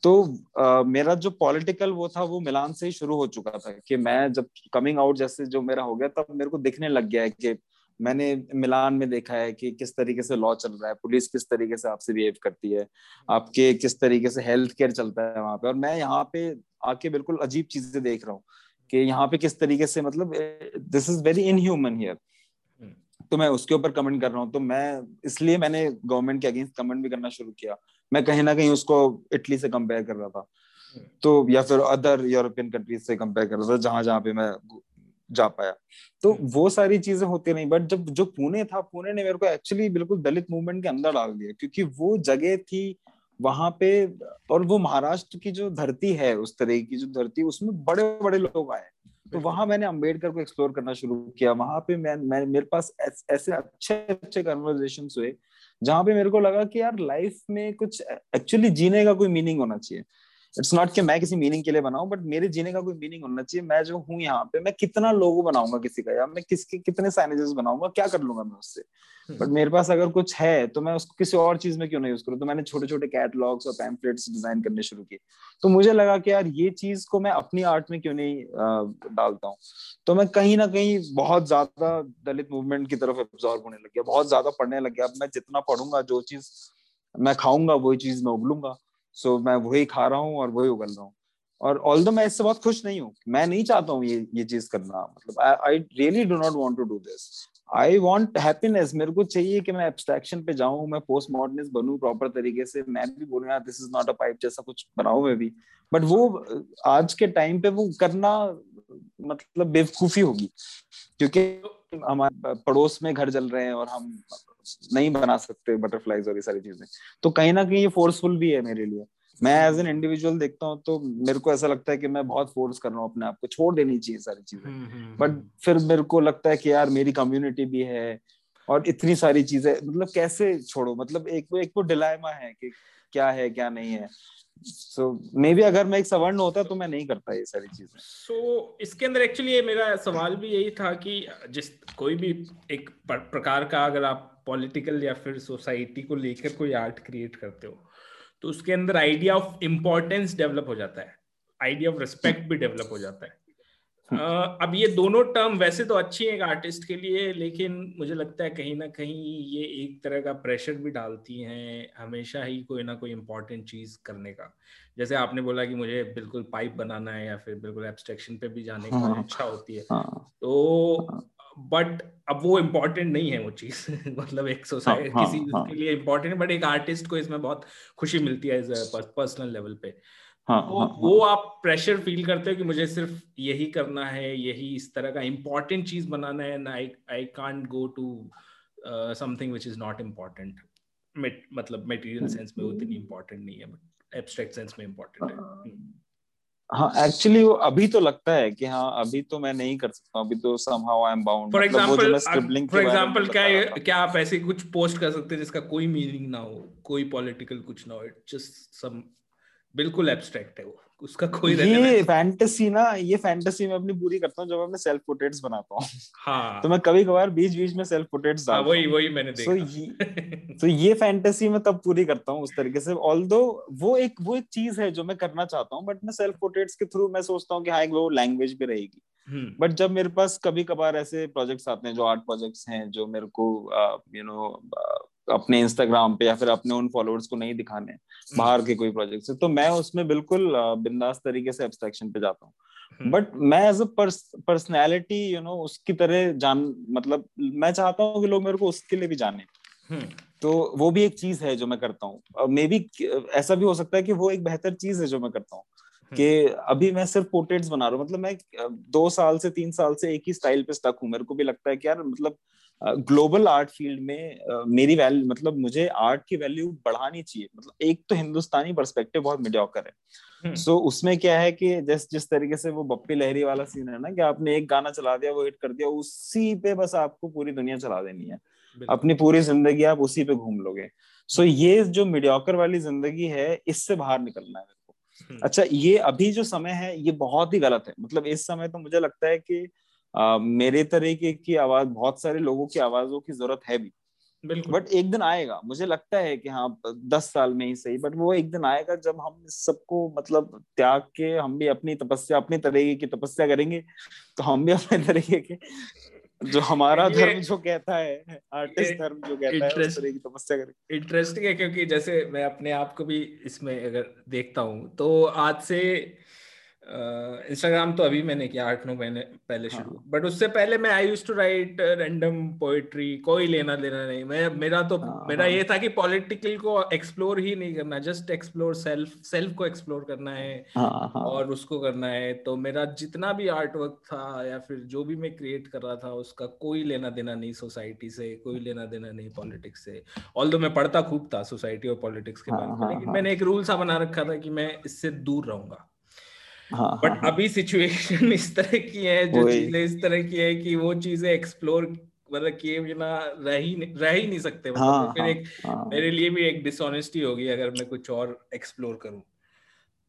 तो आ, मेरा जो पॉलिटिकल वो था वो मिलान से ही शुरू हो चुका था कि मैं जब कमिंग आउट जैसे जो मेरा हो गया तब मेरे को दिखने लग गया है कि मैंने मिलान में देखा है कि किस तरीके से लॉ चल रहा है पुलिस किस तरीके से आपसे बिहेव करती है आपके किस तरीके से हेल्थ केयर चलता है वहाँ पे। और मैं यहाँ पे आके बिल्कुल अजीब चीज़ें देख रहा हूँ। कि यहाँ पे किस तरीके से मतलब this is very inhuman here तो मैं उसके ऊपर कमेंट कर रहा हूँ। तो मैं इसलिए मैंने गवर्नमेंट के अगेंस्ट कमेंट भी करना शुरू किया। मैं कहीं ना कहीं उसको इटली से कंपेयर कर रहा था। हम्म। तो या फिर अदर यूरोपियन कंट्रीज़ से कंपेयर कर रहा था जहाँ जहाँ पे मैं जा पाया। तो हम्म। वो सारी चीज़ें होती नहीं बट जब जो पुणे था पुणे ने मेरे को एक्चुअली बिल्कुल दलित मूवमेंट के अंदर डाल दिया। क्योंकि वो जगह थी वहाँ पे और वो महाराष्ट्र की जो धरती है उस तरह की जो धरती उसमें बड़े बड़े लोग आए। तो वहाँ मैंने अंबेडकर को एक्सप्लोर करना शुरू किया। वहाँ पे मैं, मैं मेरे पास ऐसे अच्छे अच्छे कन्वर्जेशन हुए जहाँ पे मेरे को लगा कि यार लाइफ में कुछ एक्चुअली जीने का कोई मीनिंग होना चाहिए। इट्स नॉट कि मैं किसी मीनिंग के लिए बनाऊँ बट मेरे जीने का कोई मीनिंग होना चाहिए। मैं जो हूँ यहाँ पे मैं कितना लोगो बनाऊँगा किसी का या मैं किसके कितने साइनेजेस बनाऊँगा क्या कर लूँगा मैं उससे? But hmm. मेरे पास अगर कुछ है तो मैं उसको किसी और चीज़ में क्यों नहीं यूज़ करूँ? तो मैंने छोटे छोटे कैटलॉग्स और पैम्पलेट्स डिज़ाइन करने शुरू किए। तो मुझे लगा कि यार ये चीज़ को मैं अपनी आर्ट में क्यों नहीं डालता हूँ? तो मैं कहीं ना कहीं बहुत ज़्यादा दलित मूवमेंट की तरफ़ एब्जॉर्व होने लग गया बहुत ज़्यादा पढ़ने लग गया। अब मैं जितना पढ़ूँगा जो चीज़ मैं खाऊँगा वही चीज़ मैं उगलूँगा सो so, मैं वही खा रहा हूँ और वही उगल रहा हूँ। और ऑल दो मैं इससे बहुत खुश नहीं हूँ मैं नहीं चाहता हूँ ये ये चीज़ करना। मतलब I really do not want to do this I want happiness मेरे को चाहिए कि मैं एब्स्ट्रैक्शन पे जाऊँ मैं पोस्ट मॉडर्निस्ट बनूं प्रॉपर तरीके से। मैं भी बोलूँ यार this is not a pipe जैसा कुछ बनाऊ मैं भी। बट वो आज के टाइम पे वो करना मतलब बेवकूफ़ी होगी। क्योंकि हमारे पड़ोस में घर जल रहे हैं और हम नहीं बना सकते बटरफ्लाईज और ये सारी चीज़ें। तो कहीं ना कहीं ये फोर्सफुल भी है मेरे लिए। मैं एज एन इंडिविजुअल देखता हूँ तो मेरे को ऐसा लगता है कि मैं बहुत फोर्स कर रहा हूँ अपने आप को छोड़ देनी चाहिए सारी चीज़ें। बट हम्म, हम्म, फिर मेरे को लगता है कि यार मेरी कम्युनिटी भी है और इतनी सारी चीज़ें मतलब कैसे छोड़ो? मतलब एक वो एक वो डिलाइमा है कि क्या है क्या नहीं है। सो so, मे बी अगर मैं एक सवर्ण होता तो मैं नहीं करता ये सारी चीज़ें। सो so, इसके अंदर एक्चुअली मेरा सवाल भी यही था कि जिस कोई भी एक प्रकार का अगर आप पॉलिटिकल या फिर सोसाइटी को लेकर कोई आर्ट क्रिएट करते हो तो उसके अंदर आइडिया ऑफ़ इम्पोर्टेंस डेवलप हो जाता है आइडिया ऑफ़ रिस्पेक्ट भी डेवलप हो जाता है। uh, अब ये दोनों टर्म वैसे तो अच्छी है एक आर्टिस्ट के लिए लेकिन मुझे लगता है कहीं ना कहीं ये एक तरह का प्रेशर भी डालती हैं हमेशा ही कोई ना कोई इम्पोर्टेंट चीज़ करने का। जैसे आपने बोला कि मुझे बिल्कुल पाइप बनाना है या फिर बिल्कुल एब्स्ट्रक्शन पे भी जाने की हाँ, इच्छा होती है हाँ, तो बट अब वो इम्पोर्टेंट नहीं है वो चीज़। मतलब एक सोसाइटी हाँ, किसी हाँ, के लिए इम्पोर्टेंट है बट एक आर्टिस्ट को इसमें बहुत खुशी मिलती है पर्सनल लेवल पे। हाँ, तो हाँ, वो हाँ, आप प्रेशर फील करते हो कि मुझे सिर्फ़ यही करना है यही इस तरह का इम्पोर्टेंट चीज़ बनाना है I I can't go to something which is not important मतलब मेटीरियल सेंस में उतनी इम्पोर्टेंट नहीं है बट एब्स्ट्रैक्ट सेंस में इम्पोर्टेंट है। हम्म। हाँ एक्चुअली वो अभी तो लगता है कि हाँ अभी तो मैं नहीं कर सकता अभी तो somehow I am bound for example for example क्या क्या आप ऐसे कुछ पोस्ट कर सकते हैं जिसका कोई मीनिंग ना हो कोई पॉलिटिकल कुछ ना हो इट जस्ट सम बिल्कुल एब्स्ट्रैक्ट है वो। उसका कोई ये फैंटेसी ना ये फैंटेसी मैं अपनी पूरी करता हूँ जब मैं सेल्फ पोर्ट्रेट्स बनाता हूँ। हाँ। तो मैं कभी कभार बीच बीच में सेल्फ पोर्ट्रेट्स हाँ, वही वही मैंने देखा। तो ये तो ये फैंटेसी मैं तब पूरी करता हूँ उस तरीके से। ऑल वो एक वो एक चीज़ है जो मैं करना चाहता हूँ बट मैं सेल्फ पोर्ट्रेट्स के थ्रू मैं सोचता हूँ कि हाँ एक वो लैंग्वेज भी रहेगी। But hmm. जब मेरे पास कभी कभार ऐसे प्रोजेक्ट्स आते हैं जो आर्ट प्रोजेक्ट्स हैं जो मेरे को यू नो अपने इंस्टाग्राम पे या फिर अपने उन फॉलोअर्स को नहीं दिखाने हम्म। बाहर के कोई प्रोजेक्ट से तो मैं उसमें बिल्कुल बिंदास तरीके से एब्स्ट्रैक्शन पे जाता हूँ बट हम्म। मैं as a personality you know उसकी तरह जान मतलब मैं चाहता हूँ कि लोग मेरे को उसके लिए भी जाने हम्म। तो वो भी एक चीज़ है जो मैं करता हूँ मे बी ऐसा भी हो सकता है कि वो एक बेहतर चीज़ है जो मैं करता हूँ कि अभी मैं सिर्फ़ पोर्ट्रेट्स बना रहा हूँ मतलब मैं दो साल से तीन साल से एक ही स्टाइल पे स्टक हूँ मेरे को भी लगता है कि यार मतलब ग्लोबल आर्ट फ़ील्ड में uh, मेरी वैल्यू मतलब मुझे आर्ट की वैल्यू बढ़ानी चाहिए। मतलब एक तो हिंदुस्तानी परस्पेक्टिव बहुत मीडियोकर है। सो हम्म। so, उसमें क्या है कि जिस जिस तरीके से वो बप्पी लहरी वाला सीन है ना कि आपने एक गाना चला दिया वो हिट कर दिया उसी पे बस आपको पूरी दुनिया चला देनी है। अपनी पूरी ज़िंदगी आप उसी पे घूम लोगे। सो so, ये जो मीडियोकर वाली ज़िंदगी है इससे बाहर निकलना है मेरे को। हम्म। अच्छा ये अभी जो समय है ये बहुत ही गलत है। मतलब इस समय तो मुझे लगता है कि मेरे तरीके की आवाज़ बहुत सारे लोगों की आवाजों की ज़रूरत है भी। बट एक दिन आएगा मुझे लगता है कि हाँ दस साल में ही सही बट वो एक दिन आएगा जब हम सबको मतलब त्याग के हम भी अपनी तपस्या अपनी तरीके की तपस्या करेंगे तो हम भी अपने तरीके के जो हमारा धर्म जो कहता है आर्टिस्ट धर्म जो कहता है उस तरह की तपस्या करें इंटरेस्टिंग है क्योंकि जैसे मैं अपने आप को भी इसमें अगर देखता हूँ तो आज से इंस्टाग्राम uh, तो अभी मैंने किया आठ नौ महीने पहले शुरू हाँ. बट उससे पहले मैं I use to write random poetry कोई लेना देना नहीं मैं मेरा तो हाँ, मेरा हाँ. ये था कि पॉलिटिकल को एक्सप्लोर ही नहीं करना जस्ट एक्सप्लोर सेल्फ सेल्फ को एक्सप्लोर करना है हाँ, हाँ. और उसको करना है तो मेरा जितना भी आर्ट वर्क था या फिर जो भी मैं क्रिएट कर रहा था उसका कोई लेना देना नहीं सोसाइटी से कोई लेना देना नहीं पॉलिटिक्स से ऑल मैं पढ़ता खूब था सोसाइटी और पॉलिटिक्स के बारे में हाँ, लेकिन मैंने एक रूल सा बना रखा था कि मैं इससे दूर रहूँगा बट हाँ, हाँ, हाँ। अभी सिचुएशन इस तरह की है जो चीज़ें इस तरह की है कि वो चीज़ें एक्सप्लोर मतलब किए बिना रह ही रह ही नहीं सकते। मतलब हाँ, फिर एक हाँ, मेरे लिए भी एक डिसऑनेस्टी होगी अगर मैं कुछ और एक्सप्लोर करूँ।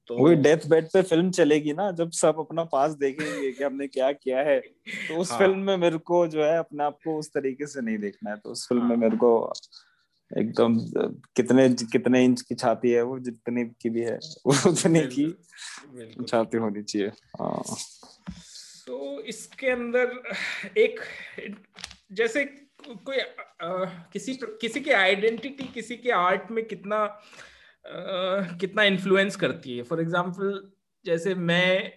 तो वही डेथ बेड पे फ़िल्म चलेगी ना जब सब अपना पास देखेंगे कि हमने क्या किया है तो उस हाँ, फ़िल्म में मेरे को जो है अपने आप को उस तरीके से नहीं देखना है तो उस फ़िल्म हाँ, में मेरे को एकदम कितने कितने इंच की छाती है वो जितने की भी है उतने की छाती होनी चाहिए हाँ। तो इसके अंदर एक जैसे कोई आ, किसी किसी की आइडेंटिटी किसी के आर्ट में कितना आ, कितना इन्फ्लुएंस करती है? फॉर एग्जांपल जैसे मैं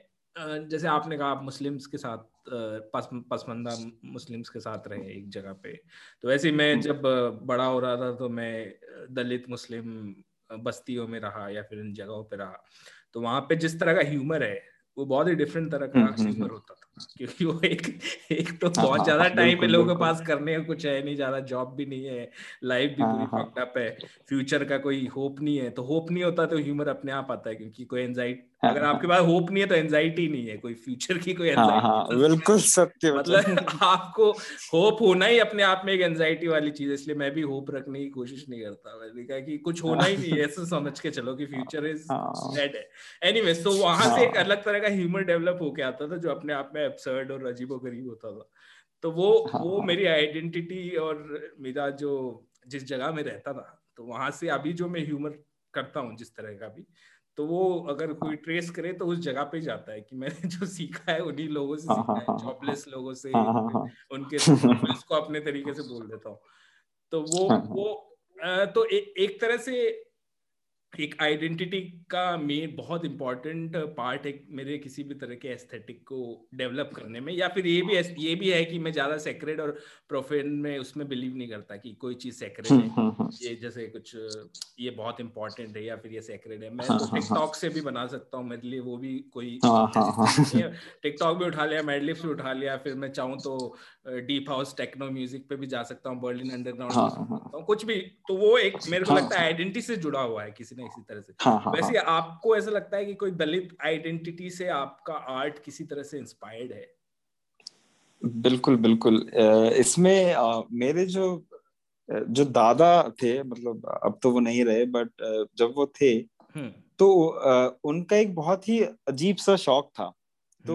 जैसे आपने कहा आप मुस्लिम्स के साथ पसमंदा मुस्लिम्स के साथ रहे एक जगह पे। तो वैसे मैं हम्म। जब बड़ा हो रहा था तो मैं दलित मुस्लिम बस्तियों में रहा या फिर इन जगहों पे रहा। तो वहाँ पे जिस तरह का ह्यूमर है वो बहुत ही डिफरेंट तरह का ह्यूमर हम्म, होता था। क्योंकि वो एक एक तो हाँ, बहुत हाँ, ज़्यादा टाइम है लोगों के पास करने का कुछ है नहीं ज़्यादा जॉब भी नहीं है लाइफ भी पूरी फक्ड अप है। फ्यूचर का कोई होप नहीं है। तो होप नहीं होता तो ह्यूमर अपने आप आता है क्योंकि कोई एंजाइटी हाँ, अगर आपके पास होप नहीं है तो एंजाइटी नहीं है कोई फ्यूचर की कोई हाँ, हाँ, बिल्कुल सत्य मतलब। आपको होप होना ही अपने आप में एक एंजाइटी वाली चीज़ है इसलिए मैं भी होप रखने की कोशिश नहीं करता। मैंने कहा कि कुछ होना ही नहीं है ऐसा समझ के चलो कि फ्यूचर इज़ डेड है। एनीवे तो वहाँ से एक अलग तरह का ह्यूमर डेवलप होके आता था जो अपने आप में एब्सर्ड और अजीबो गरीब होता था। तो वो वो मेरी आइडेंटिटी और मेरा जो जिस जगह में रहता था तो वहाँ से अभी जो मैं ह्यूमर करता हूँ जिस तरह का भी तो वो अगर कोई ट्रेस करे तो उस जगह पे जाता है कि मैंने जो सीखा है उन्हीं लोगों से सीखा है जॉबलेस लोगों से उनके उसको अपने तरीके से बोल देता हूँ। तो वो वो तो ए, एक तरह से एक आइडेंटिटी का मेन बहुत इंपॉर्टेंट पार्ट है मेरे किसी भी तरह के एस्थेटिक को डेवलप करने में या फिर ये भी ये भी है कि मैं ज़्यादा सेक्रेट और प्रोफेन में उसमें बिलीव नहीं करता कि कोई चीज़ सेक्रेट है। हम्म, हम्म, हम्म। ये जैसे कुछ ये बहुत इंपॉर्टेंट है या फिर ये सेक्रेट है। मैं हाँ, तो टिकटॉक हाँ, हाँ। से भी बना सकता हूँ मेरे लिए वो भी कोई टिकटॉक भी उठा लिया मेडलिप्स भी उठा लिया फिर मैं चाहूँ तो डीप हाउस टेक्नो म्यूज़िक पे भी जा सकता हूँ बर्लिन अंडरग्राउंड हाँ, हाँ. कुछ भी। तो वो एक मेरे को हाँ, लगता है आइडेंटिटी से जुड़ा हुआ है किसी न किसी तरह से हाँ, हाँ, वैसे हाँ. आपको ऐसा लगता है कि कोई दलित आइडेंटिटी से आपका आर्ट किसी तरह से इंस्पायर्ड है बिल्कुल बिल्कुल इसमें मेरे जो जो दादा थे मतलब अब तो वो नहीं रहे बट जब वो थे हम्म। तो उनका एक बहुत ही अजीब सा शौक था तो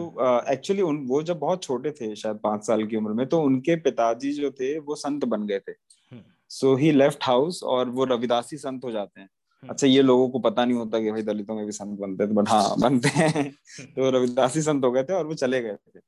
एक्चुअली हम्म। उन वो जब बहुत छोटे थे शायद पाँच साल की उम्र में तो उनके पिताजी जो थे वो संत बन गए थे सो ही लेफ़्ट हाउस और वो रविदासी संत हो जाते हैं। अच्छा ये लोगों को पता नहीं होता कि भाई दलितों में भी संत बनते हैं बट हाँ बनते हैं। तो रविदासी संत हो गए थे और वो चले गए थे।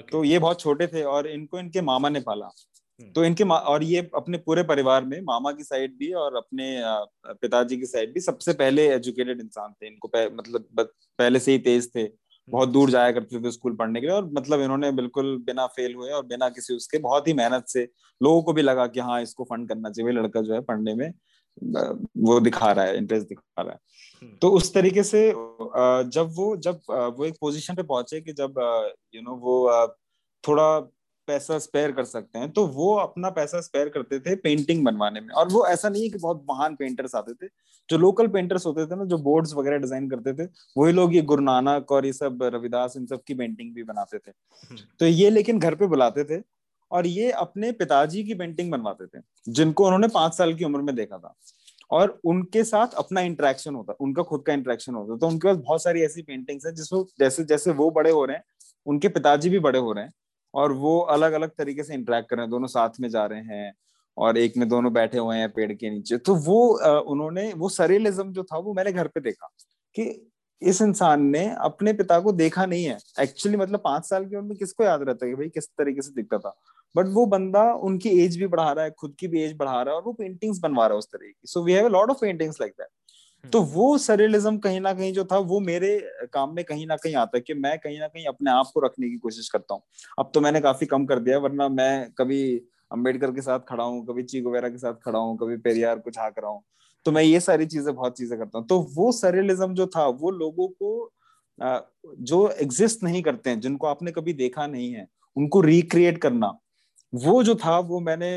Okay. तो ये बहुत छोटे थे और इनको इनके मामा ने पाला। हम्म। तो इनके और ये अपने पूरे परिवार में मामा की साइड भी और अपने पिताजी की साइड भी सबसे पहले एजुकेटेड इंसान थे। इनको मतलब पहले से ही तेज थे। बहुत दूर जाया करते थे स्कूल पढ़ने के लिए और मतलब इन्होंने बिल्कुल बिना फेल हुए और बिना किसी उसके बहुत ही मेहनत से लोगों को भी लगा कि हाँ इसको फंड करना चाहिए लड़का जो है पढ़ने में वो दिखा रहा है इंटरेस्ट दिखा रहा है। हम्म। तो उस तरीके से जब वो जब वो एक पोजीशन पे पहुँचे कि जब यू नो वो थोड़ा पैसा स्पेयर कर सकते हैं तो वो अपना पैसा स्पेयर करते थे पेंटिंग बनवाने में। और वो ऐसा नहीं है कि बहुत महान पेंटर्स आते थे। जो लोकल पेंटर्स होते थे ना जो बोर्ड्स वगैरह डिज़ाइन करते थे वही लोग ये गुरु नानक और ये सब रविदास इन सब की पेंटिंग भी बनाते थे। हम्म। तो ये लेकिन घर पे बुलाते थे। और ये अपने पिताजी की पेंटिंग बनवाते थे, जिनको उन्होंने पाँच साल की उम्र में देखा था। और उनके साथ अपना इंटरेक्शन होता, उनका खुद का इंटरेक्शन होता। तो उनके पास बहुत सारी ऐसी पेंटिंग्स है, जिसमें जैसे जैसे वो बड़े हो रहे हैं, उनके पिताजी भी बड़े हो रहे हैं, और वो अलग अलग तरीके से इंटरेक्ट कर रहे हैं। दोनों साथ में जा रहे हैं, और एक में दोनों बैठे हुए हैं पेड़ के नीचे। तो वो उन्होंने, वो सरेलिज्म जो था, वो मैंने घर पे देखा कि इस इंसान ने अपने पिता को देखा नहीं है। एक्चुअली मतलब पाँच साल की उम्र में किसको याद रहता है कि भाई किस तरीके से दिखता था? बट वो बंदा उनकी एज भी बढ़ा रहा है खुद की भी एज बढ़ा रहा है और वो पेंटिंग्स बनवा रहा है उस तरीके की। So we have a lot of paintings like that तो वो सरियलिज्म कहीं ना कहीं जो था वो मेरे काम में कहीं ना कहीं आता है कि मैं कहीं ना कहीं अपने आप को रखने की कोशिश करता हूँ। अब तो मैंने काफ़ी कम कर दिया वरना मैं कभी अंबेडकर के साथ खड़ा हूँ कभी ची वगैरह के साथ खड़ा हूँ कभी पेरियार को झाक रहा हूँ। तो मैं ये सारी चीज़ें बहुत चीज़ें करता हूँ। तो वो सरेलिज्म जो था, वो लोगों को जो एग्जिस्ट नहीं करते हैं, जिनको आपने कभी देखा नहीं है, उनको रिक्रिएट करना, वो जो था, वो मैंने,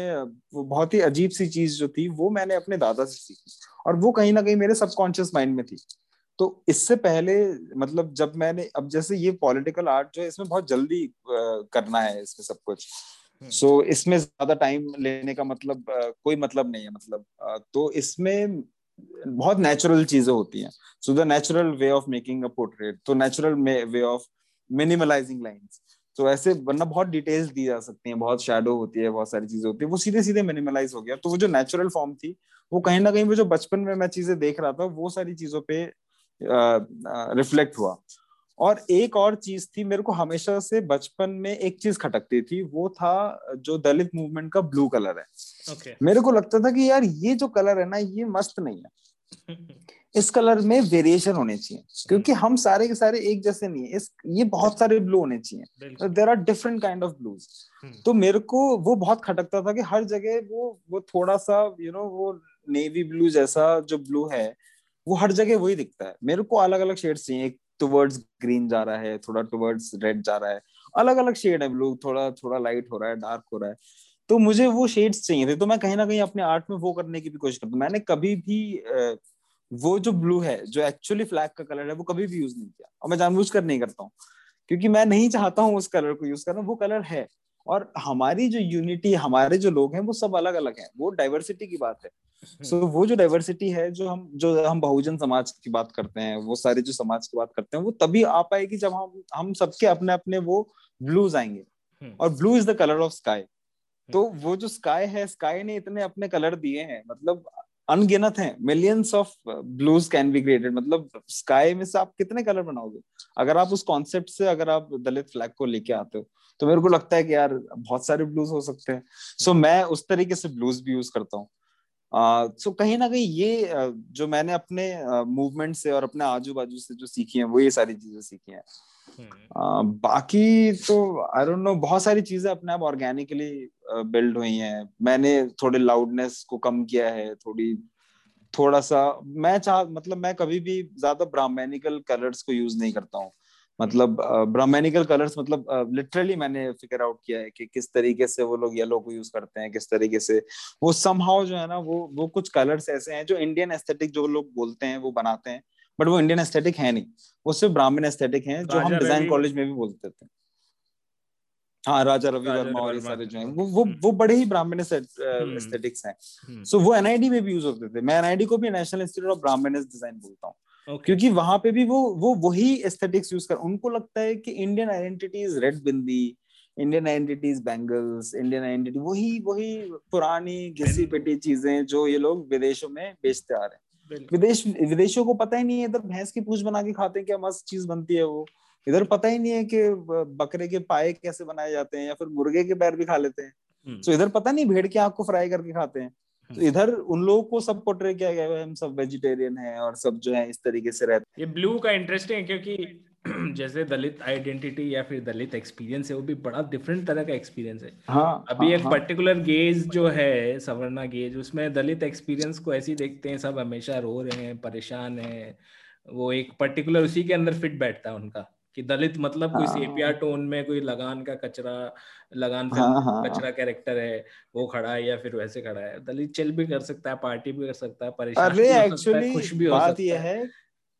वो बहुत ही अजीब सी चीज़ जो थी, वो मैंने अपने दादा से सीखी और वो कहीं ना कहीं मेरे सबकॉन्शियस माइंड में थी। तो इससे पहले मतलब जब मैंने, अब जैसे ये पॉलिटिकल आर्ट जो है, इसमें बहुत जल्दी करना है इसमें सब कुछ। सो हम्म। so, इसमें ज़्यादा टाइम लेने का मतलब कोई मतलब नहीं है मतलब तो इसमें बहुत नेचुरल चीज़ें होती हैं। So the natural way of making a portrait तो natural way of minimalizing lines तो ऐसे वरना बहुत डिटेल्स दी जा सकती हैं बहुत शेडो होती है बहुत सारी चीज़ें होती है वो सीधे सीधे मिनिमलाइज हो गया। तो वो जो नेचुरल फॉर्म थी वो कहीं ना कहीं वो जो बचपन में मैं चीज़ें देख रहा था वो सारी चीज़ों पे रिफ्लेक्ट हुआ। और एक और चीज़ थी मेरे को हमेशा से बचपन में एक चीज़ खटकती थी वो था जो दलित मूवमेंट का ब्लू कलर है। okay. मेरे को लगता था कि यार ये जो कलर है ना ये मस्त नहीं है। इस कलर में वेरिएशन होने चाहिए क्योंकि हम सारे के सारे एक जैसे नहीं है। इस ये बहुत सारे ब्लू होने चाहिए। There are different kind of blues तो मेरे को वो बहुत खटकता था कि हर जगह वो वो थोड़ा सा यू you नो know, वो नेवी ब्लू जैसा जो ब्लू है वो हर जगह वही दिखता है। मेरे को अलग अलग शेड्स चाहिए। एक टुवर्ड्स ग्रीन जा रहा है, थोड़ा टुवर्ड्स रेड जा रहा है। अलग अलग शेड है ब्लू थोड़ा थोड़ा लाइट हो रहा है डार्क हो रहा है। तो मुझे वो शेड्स चाहिए थे तो मैं कहीं ना कहीं अपने आर्ट में वो करने की भी कोशिश करता मैंने कभी भी वो जो ब्लू है, जो एक्चुअली फ्लैग का कलर है, वो कभी भी यूज़ नहीं किया। और मैं जानबूझ कर नहीं करता हूँ, क्योंकि मैं नहीं चाहता हूँ उस कलर को यूज़ करना, वो कलर है। और हमारी जो यूनिटी हमारे जो लोग हैं, वो सब अलग अलग हैं। वो डाइवर्सिटी की बात है। सो so, वो जो डाइवर्सिटी है जो हम जो हम बहुजन समाज की बात करते हैं वो सारे जो समाज की बात करते हैं वो तभी आ पाएगी जब हम हम सबके अपने अपने वो ब्लूज आएँगे। हम्म। और blue is the colour of sky तो हम्म। वो जो स्काई है स्काई ने इतने अपने कलर दिए हैं मतलब अनगिनत हैं। Millions of blues can be created मतलब स्काई में से आप कितने कलर बनाओगे? अगर आप उस कॉन्सेप्ट से अगर आप दलित फ्लैग को लेके आते हो तो मेरे को लगता है कि यार बहुत सारे ब्लूज हो सकते हैं। सो so, मैं उस तरीके से ब्लूज भी यूज़ करता हूँ। सो uh, कहीं ना कहीं ये uh, जो मैंने अपने मूवमेंट uh, से और अपने आजू बाजू से जो सीखी है वो ये सारी चीज़ें सीखी हैं। हम्म। बाकी तो आई डोंट नो बहुत सारी चीज़ें अपने आप ऑर्गेनिकली बिल्ड हुई हैं। मैंने थोड़े लाउडनेस को कम किया है थोड़ी थोड़ा सा मैं चाह मतलब मैं कभी भी ज़्यादा ब्राह्मणिकल कलर्स को यूज़ नहीं करता हूँ। मतलब ब्राह्मणिकल कलर्स मतलब लिटरली मैंने फिगर आउट किया है कि किस तरीके से वो लोग येलो को यूज़ करते हैं किस तरीके से वो समहाउ जो है ना वो वो कुछ कलर्स ऐसे हैं जो इंडियन एस्थेटिक जो लोग बोलते हैं वो बनाते हैं बट वो इंडियन एस्थेटिक है नहीं। वो सिर्फ़ ब्राह्मण एस्थेटिक है जो हम डिज़ाइन कॉलेज में भी बोलते थे। हाँ राजा रवि वर्मा और ये सारे जो हैं वो वो वो बड़े ही ब्राह्मण एस्थेटिक्स हैं। सो वो एनआईडी में भी यूज़ होते थे। मैं एनआईडी को भी national institute of Brahmin design बोलता हूँ। Okay. क्योंकि वहाँ पे भी वो वो वही एस्थेटिक्स यूज़ कर उनको लगता है कि Indian identity is red bindi Indian identity is bangles Indian identity वही वही पुरानी घिसी पिटी चीज़ें जो ये लोग विदेशों में बेचते आ रहे हैं। विदेश विदेशों को पता ही नहीं है इधर भैंस की पूछ बना के खाते हैं क्या मस्त चीज़ बनती है वो। इधर पता ही नहीं है कि बकरे के पाए कैसे बनाए जाते हैं या फिर मुर्गे के पैर भी खा लेते हैं। तो इधर पता नहीं भेड़ की आँख को फ्राई करके खाते हैं। तो हम्म। इधर उन लोगों को सब पोर्ट्रे किया गया है हम सब वेजिटेरियन हैं और सब जो है इस तरीके से रहते ये ब्लू का इंटरेस्टिंग है क्योंकि जैसे दलित आइडेंटिटी या फिर दलित एक्सपीरियंस है वो भी बड़ा डिफरेंट तरह का एक्सपीरियंस है हाँ, अभी हाँ, एक पर्टिकुलर हाँ. गेज जो है सवर्णा गेज उसमें दलित एक्सपीरियंस को ऐसे देखते हैं सब हमेशा रो रहे हैं परेशान है वो एक पर्टिकुलर उसी के अंदर फिट बैठता है उनका कि दलित मतलब कोई सेपिया हाँ। टोन में कोई लगान का कचरा लगान हाँ, हाँ, कचरा कैरेक्टर है वो खड़ा है या फिर वैसे खड़ा है। दलित चिल भी कर सकता है पार्टी भी कर सकता है परेशान भी हो सकता है खुश भी हो सकता है। है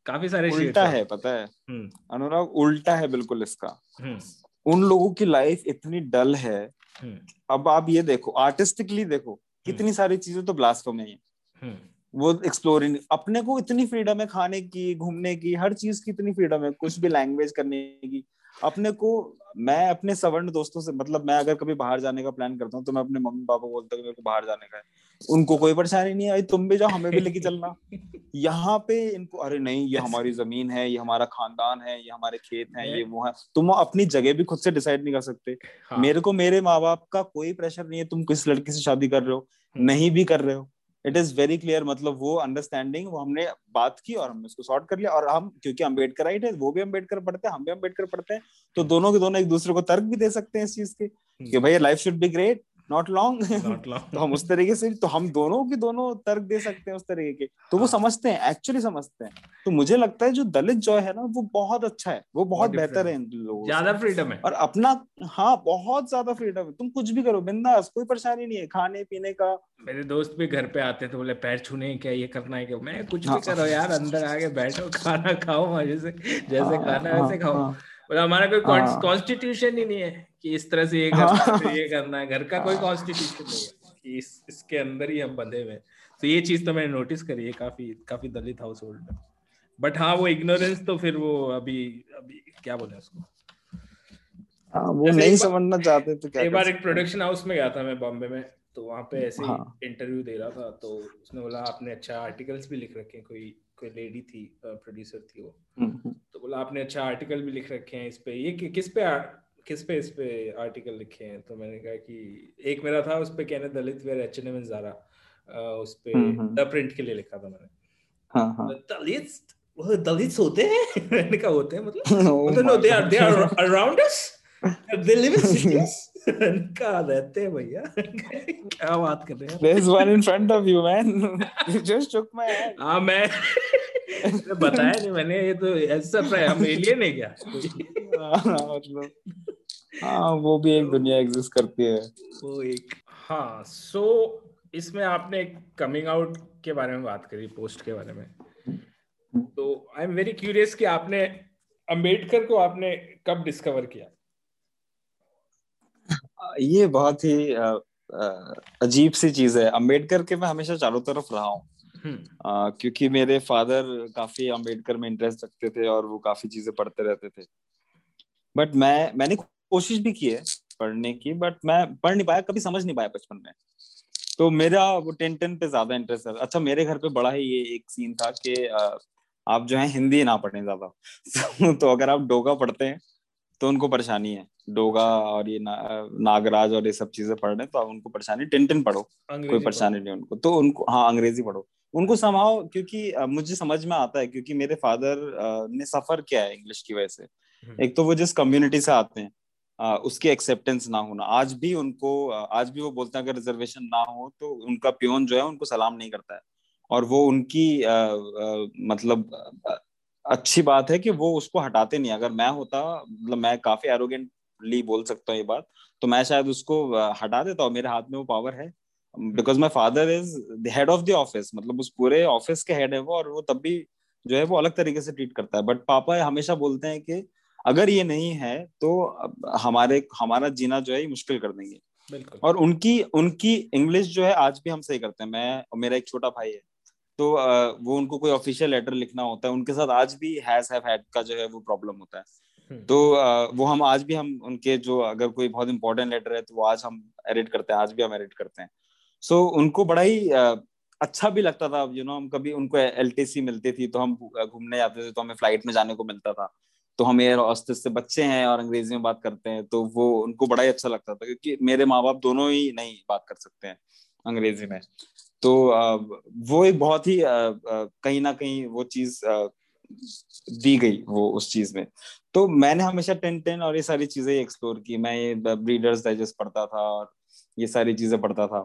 काफ़ी सारे उल्टा है। पता है। हम्म। अनुराग उल्टा है बिल्कुल इसका। हम्म। उन लोगों की लाइफ इतनी डल है। हम्म। अब आप ये देखो आर्टिस्टिकली देखो कितनी सारी चीज़ें तो ब्लास्ट में है वो एक्सप्लोरिंग अपने को इतनी फ्रीडम है खाने की घूमने की हर चीज़ की इतनी फ्रीडम है कुछ भी लैंग्वेज करने की। अपने को मैं अपने सवर्ण दोस्तों से मतलब मैं अगर कभी बाहर जाने का प्लान करता हूँ तो मैं अपने मम्मी पापा को बोलता हूँ मेरे को बाहर जाने का है। उनको कोई परेशानी नहीं आई तुम भी जाओ हमें भी लेके चलना। यहाँ पे इनको अरे नहीं ये हमारी ज़मीन है ये हमारा खानदान है ये हमारे खेत हैं ये वो है। तुम अपनी जगह भी खुद से डिसाइड नहीं कर सकते। हाँ। मेरे को मेरे माँ बाप का कोई प्रेशर नहीं है तुम किस लड़की से शादी कर रहे हो हम्म। नहीं भी कर रहे हो। इट इज़ वेरी क्लियर मतलब वो अंडरस्टैंडिंग वो हमने बात की और हमने उसको सॉर्ट कर लिया और हम क्योंकि अंबेडकर राइट है वो भी अंबेडकर पढ़ते हैं हम भी अंबेडकर पढ़ते हैं तो दोनों के दोनों एक दूसरे को तर्क भी दे सकते हैं इस चीज़ के भैया कि भाई life should be great not long तो हम उस तरीके से तो हम दोनों की दोनों तर्क दे सकते हैं उस तरीके के। तो वो हाँ। समझते हैं एक्चुअली समझते हैं। तो मुझे लगता है जो दलित जॉय है ना वो बहुत अच्छा है वो बहुत बेहतर है इन लोगों ज़्यादा फ्रीडम है। और अपना हाँ बहुत ज़्यादा फ्रीडम है। तुम कुछ भी करो बिंदास कोई परेशानी नहीं है खाने पीने का। मेरे दोस्त भी घर पे आते तो बोले पैर छूने क्या ये करना है क्या? मैं कुछ भी हाँ। करो यार अंदर आके बैठो खाना खाओ मज़े से जैसे हाँ, खाना वैसे खाओ। हमारा कोई कॉन्स्टिट्यूशन ही नहीं है। कि इस तरह से ये करना है ये करना है। घर का कोई कॉन्स्टिट्यूशन नहीं है कि इस इसके अंदर ही हम बंधे हुए तो ये चीज़ तो मैंने नोटिस करी है काफ़ी काफ़ी दलित हाउस होल्ड में। बट हाँ वो इग्नोरेंस तो फिर वो अभी अभी क्या बोले उसको? हाँ वो नहीं समझना चाहते तो क्या एक बार एक प्रोडक्शन हाउस में गया था मैं बॉम्बे में तो वहाँ पे ऐसे हाँ. इंटरव्यू दे रहा था तो उसने बोला आपने अच्छा आर्टिकल्स भी लिख रखे हैं कोई कोई लेडी थी प्रोड्यूसर थी वो। हम्म, हम्म। तो बोला आपने अच्छा आर्टिकल भी लिख रखे हैं इस पे। ये कि, किस पे किस पे इस पे आर्टिकल लिखे हैं? तो मैंने कहा कि एक मेरा था उस पे कहने Dalit wear H N M Zara उस पे द प्रिंट के लिए लिखा था मैंने। हाँ हाँ। दलित? वो दलित होते हैं? मैंने कहा होते हैं मतलब? Oh मतलब no they are they are around us they live in cities कहा रहते हैं भैया। क्या बात कर रहे हैं? There's one in front of you man. You just shook my hand. हाँ मैं बताया नहीं मैंने ये तो ऐसा हम एलियन है क्या? हाँ, मतलब। हाँ वो भी एक दुनिया एग्जिस्ट करती है। वो एक हाँ सो so, इसमें आपने कमिंग आउट के बारे में बात करी पोस्ट के बारे में। तो आई एम वेरी क्यूरियस कि आपने अंबेडकर को आपने कब डिस्कवर किया? ये बहुत ही अजीब सी चीज़ है। अंबेडकर के मैं हमेशा चारों तरफ़ रहा हूँ। हम्म। क्योंकि मेरे फादर काफ़ी अंबेडकर में इंटरेस्ट रखते थे और वो काफ़ी चीज़ें पढ़ते रहते थे। बट मैं मैंने कोशिश भी की है पढ़ने की बट मैं पढ़ नहीं पाया कभी समझ नहीं पाया बचपन में। तो मेरा वो टेन टेन पे ज़्यादा इंटरेस्ट है अच्छा मेरे घर पे बड़ा ही ये एक सीन था कि आप जो है हिंदी ना पढ़े ज़्यादा। तो अगर आप डोगा पढ़ते हैं तो उनको परेशानी है। डोगा और ये ना, नागराज और ये सब चीज़ें पढ़ रहे हैं तो आप उनको परेशानी टेन टेन पढ़ो कोई परेशानी नहीं उनको। तो उनको हाँ अंग्रेज़ी पढ़ो। उनको समाओ क्योंकि मुझे समझ में आता है क्योंकि मेरे फादर ने सफ़र किया है इंग्लिश की वजह से। हम्म। एक तो वो जिस कम्युनिटी से आते हैं उसकी एक्सेप्टेंस ना होना। आज भी उनको आज भी वो बोलते हैं अगर रिजर्वेशन ना हो तो उनका प्योन जो है उनको सलाम नहीं करता है। और वो उनकी आ, आ, मतलब अच्छी बात है कि वो उसको हटाते नहीं अगर मैं होता मतलब मैं काफ़ी एरोगेंटली बोल सकता हूँ ये बात तो मैं शायद उसको हटा देता हूँ। मेरे हाथ में वो पावर है। Because my father is the head of the office मतलब उस पूरे ऑफ़िस के हेड है वो और वो तब भी जो है वो अलग तरीके से ट्रीट करता है। बट पापा हमेशा बोलते हैं कि अगर ये नहीं है तो हमारे हमारा जीना जो है मुश्किल कर देंगे। और उनकी उनकी इंग्लिश जो है आज भी हम सही करते हैं। मैं और मेरा एक छोटा भाई है तो वो उनको कोई ऑफिशियल लेटर लिखना होता है। उनके साथ आज भी हैज़ हैव हैड का जो है वो प्रॉब्लम होता है। हम्म। तो वो हम आज भी हम उनके जो अगर कोई बहुत इंपॉर्टेंट लेटर है तो वो आज हम एडिट करते हैं। आज भी हम एडिट करते हैं। सो so, उनको बड़ा ही अच्छा भी लगता था। यू नो हम कभी उनको एलटीसी मिलती थी तो हम घूमने जाते थे तो हमें फ़्लाइट में जाने को मिलता था। तो हम एयर हॉस्टेस से बच्चे हैं और अंग्रेज़ी में बात करते हैं तो वो उनको बड़ा ही अच्छा लगता था, क्योंकि मेरे माँ बाप दोनों ही नहीं बात कर सकते हैं अंग्रेज़ी में। तो वो एक बहुत ही कहीं ना कहीं वो चीज़ दी गई वो उस चीज़ में। तो मैंने हमेशा टेन टेन और ये सारी चीज़ें एक्सप्लोर की। मैं ये ब्रीडर्स डाइजेस्ट पढ़ता था और ये सारी चीज़ें पढ़ता था।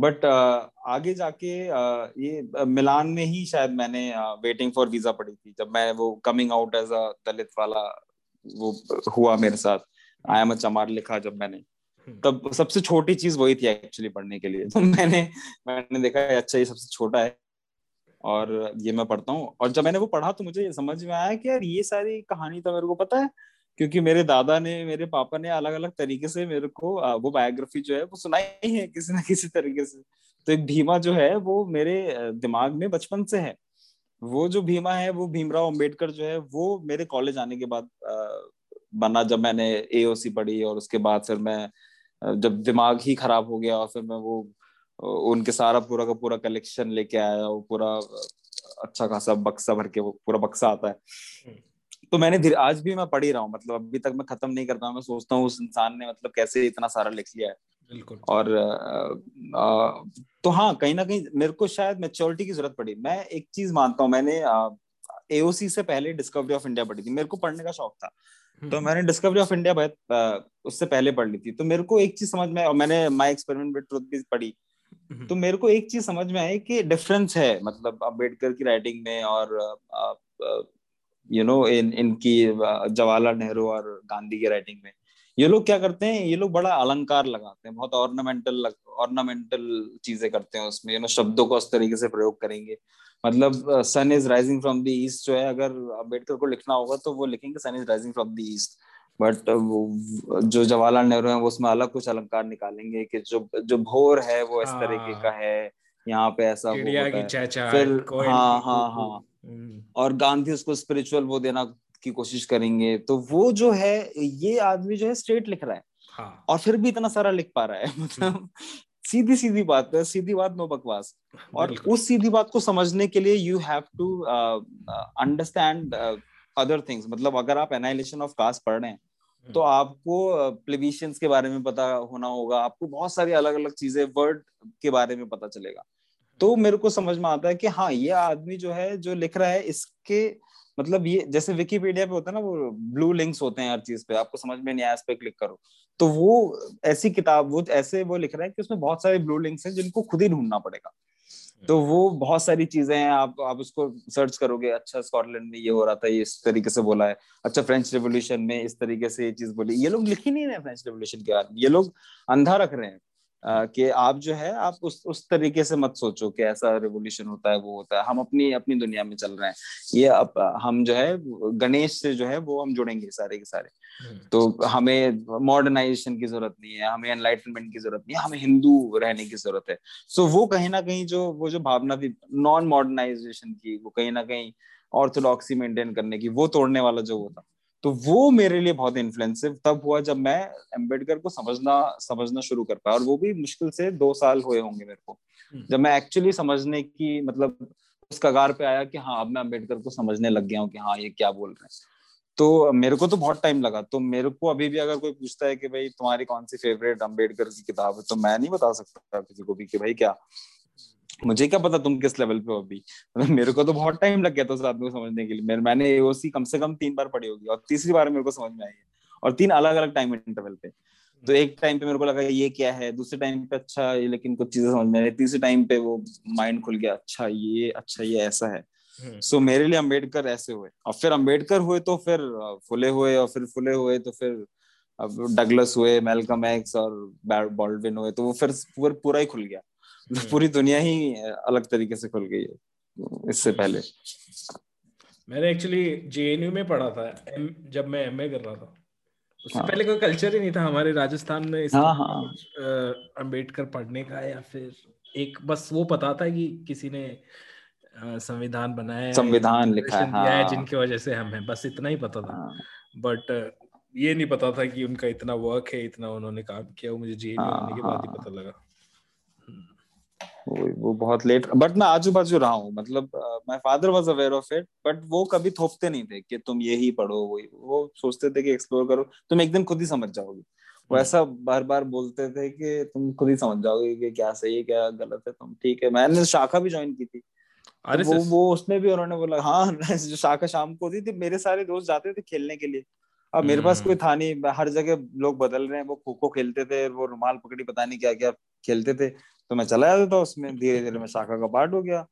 बट uh, आगे जाके uh, ये मिलान में ही शायद मैंने वेटिंग फॉर वीज़ा पढ़ी थी जब मैं वो coming out as a Dalit वाला वो हुआ मेरे साथ। आई एम चमार लिखा जब मैंने। हम्म। तब सबसे छोटी चीज़ वही थी एक्चुअली पढ़ने के लिए। तो मैंने मैंने देखा अच्छा ये सबसे छोटा है। और ये मैं पढ़ता हूँ। और जब मैंने वो पढ़ा तो मुझे समझ में आया कि यार ये सारी कहानी तो मेरे को पता है। क्योंकि मेरे दादा ने, मेरे पापा ने अलग अलग तरीके से मेरे को वो बायोग्राफी जो है, वो सुनाई है किसी ना किसी तरीके से। तो एक भीमा जो है, वो मेरे दिमाग में बचपन से है। वो जो भीमा है, वो भीमराव अंबेडकर जो है, वो मेरे कॉलेज आने के बाद बना जब मैंने एओसी पढ़ी और उसके बाद फिर मैं जब दिमाग ही खराब हो गया और फिर मैं वो उनके सारा पूरा का पूरा कलेक्शन लेके आया वो पूरा अच्छा खासा बक्सा भर के वो, पूरा बक्सा आता है। हम्म। तो मैंने आज भी मैं पढ़ ही रहा हूँ मतलब अभी तक मैं खत्म नहीं करता मैं सोचता हूँ उस इंसान ने मतलब कैसे इतना सारा लिख लिया है। बिल्कुल। और आ, आ, तो हाँ कहीं ना कहीं मेरे को शायद मेच्योरिटी की ज़रूरत पड़ी। मैं एक चीज़ मानता हूँ मैंने एओसी से पहले डिस्कवरी ऑफ़ इंडिया पढ़ी थी। मेरे को पढ़ने का शौक था। तो हम्म। मैंने डिस्कवरी ऑफ़ इंडिया बहुत उससे पहले पढ़ ली थी। तो मेरे को एक चीज़ समझ में और मैंने माई एक्सपेरिमेंट विद ट्रुथ भी पढ़ी। हम्म। तो मेरे को एक चीज़ समझ में आई कि डिफरेंस है मतलब अंबेडकर की राइटिंग में और यू नो इन इनकी जवाहरलाल नेहरू और गांधी की राइटिंग में। ये लोग क्या करते हैं? ये लोग बड़ा अलंकार लगाते हैं बहुत ऑर्नामेंटल ऑर्नामेंटल चीज़ें करते हैं उसमें यू नो शब्दों को उस तरीके से प्रयोग करेंगे। मतलब sun is rising from the east जो है अगर अंबेडकर को लिखना होगा तो वो लिखेंगे sun is rising from the east but जो जवाहरलाल नेहरू है वो उसमें अलग कुछ अलंकार निकालेंगे कि जो जो भोर है वो इस तरीके का हाँ। यहाँ पे ऐसा है। फिर हाँ हाँ हाँ। हम्म। और गांधी उसको स्पिरिचुअल वो देना की कोशिश करेंगे। तो वो जो है ये आदमी जो है स्ट्रेट लिख रहा है। हाँ. और फिर भी इतना सारा लिख पा रहा है मतलब सीधी सीधी बात है सीधी बात नो बकवास। और उस सीधी बात को समझने के लिए you have to understand other things मतलब अगर आप एनाइलेशन ऑफ़ कास्ट पढ़ रहे हैं हम्म। तो आपको प्लेबिशियंस uh, के बारे में पता होना होगा। आपको बहुत सारी अलग अलग चीज़ें वर्ड के बारे में पता चलेगा। तो मेरे को समझ में आता है कि हाँ ये आदमी जो है जो लिख रहा है इसके मतलब ये जैसे विकीपीडिया पे होता है ना वो ब्लू लिंक्स होते हैं हर चीज़ पे। आपको समझ में नहीं आया इस पे क्लिक करो। तो वो ऐसी किताब वो ऐसे वो लिख रहा है कि उसमें बहुत सारे ब्लू लिंक्स हैं जिनको खुद ही ढूंढना पड़ेगा। तो वो बहुत सारी चीज़ें हैं आप आप उसको सर्च करोगे अच्छा स्कॉटलैंड में ये हो रहा था ये इस तरीके से बोला है अच्छा फ्रेंच रेवोल्यूशन में इस तरीके से ये चीज़ बोली। ये लोग लिख ही नहीं रहे फ्रेंच रेवोल्यूशन के बारे में। ये लोग अंधा रख रहे हैं। कि आप जो है आप उस उस तरीके से मत सोचो कि ऐसा रेवोल्यूशन होता है वो होता है। हम अपनी अपनी दुनिया में चल रहे हैं। ये अब हम जो है गणेश से जो है वो हम जुड़ेंगे सारे के सारे। हम्म। तो हमें मॉडर्नाइजेशन की ज़रूरत नहीं है हमें एनलाइटनमेंट की ज़रूरत नहीं है हमें हिंदू रहने की ज़रूरत है। सो वो कहीं ना कहीं जो वो जो भावना थी नॉन मॉडर्नाइजेशन की वो कहीं ना कहीं ऑर्थोडॉक्सी मेंटेन करने की वो तोड़ने वाला जो वो था। तो वो मेरे लिए बहुत इन्फ्लुएंसिव तब हुआ जब मैं अंबेडकर को समझना समझना शुरू कर पाया। और वो भी मुश्किल से दो साल हुए होंगे मेरे को। हम्म। जब मैं एक्चुअली समझने की मतलब उस कगार पे आया कि हाँ अब मैं अंबेडकर को समझने लग गया हूँ कि हाँ ये क्या बोल रहे हैं। तो मेरे को तो बहुत टाइम लगा। तो मेरे को अभी भी अगर कोई पूछता है कि भाई तुम्हारी कौन सी फेवरेट अंबेडकर की किताब है तो मैं नहीं बता सकता किसी को भी कि भाई क्या। मुझे क्या पता तुम किस लेवल पे हो अभी? मतलब मेरे को तो बहुत टाइम लग गया था उस आदमी को समझने के लिए। मेरे मैंने एओसी कम से कम तीन बार पढ़ी होगी और तीसरी बार मेरे को समझ में आई है। और तीन अलग अलग टाइम इंटरवल पे। तो एक टाइम पे मेरे को लगा ये क्या है? दूसरे टाइम पे अच्छा लेकिन कुछ चीज़ें समझ में आई। तीसरे टाइम पे वो माइंड खुल गया अच्छा ये अच्छा ये ऐसा है। सो हम्म। so, मेरे लिए अंबेडकर ऐसे हुए। और फिर अंबेडकर हुए तो फिर फुले हुए और फिर फुले हुए तो फिर अब डगलस हुए मेलकम एक्स और बॉल्डविन हुए तो वो फिर पूरा ही खुल गया। पूरी दुनिया ही अलग तरीके से खुल गई है इससे पहले मैंने एक्चुअली जेएनयू में पढ़ा था एम, जब मैं एमए कर रहा था उससे हाँ. पहले कोई कल्चर ही नहीं था हमारे राजस्थान में हाँ, हाँ. अंबेडकर पढ़ने का या फिर एक बस वो पता था कि किसी ने संविधान बनाया संविधान लिखा है, हाँ. जिनकी वजह से हम हैं बस इतना ही पता था हाँ. बट ये नहीं पता था कि उनका इतना वर्क है इतना उन्होंने काम किया वो मुझे जेएनयू हाँ, आने के बाद ही हाँ। पता लगा वो वो बहुत लेट बट मैं आजू बाजू रहा हूँ मतलब my father was aware of it but वो कभी थोपते नहीं थे कि तुम यही पढ़ो वो वो सोचते थे कि एक्सप्लोर करो तुम एक दिन खुद ही समझ जाओगे। वो हम्म। ऐसा बार बार बोलते थे कि तुम खुद ही समझ जाओगे कि क्या सही है क्या गलत है तुम ठीक है। मैंने शाखा भी ज्वाइन की थी। तो वो वो उसमें भी उन्होंने बोला हाँ जो शाखा शाम को होती थी मेरे सारे दोस्त जाते थे खेलने के लिए। अब मेरे पास कोई हम्म। था नहीं हर जगह लोग बदल रहे हैं वो खो खो खेलते थे वो रुमाल पकड़ी पता नहीं क्या क्या खेलते थे। तो मैं चला जाता था उसमें धीरे धीरे मैं शाखा का पार्ट हो गया।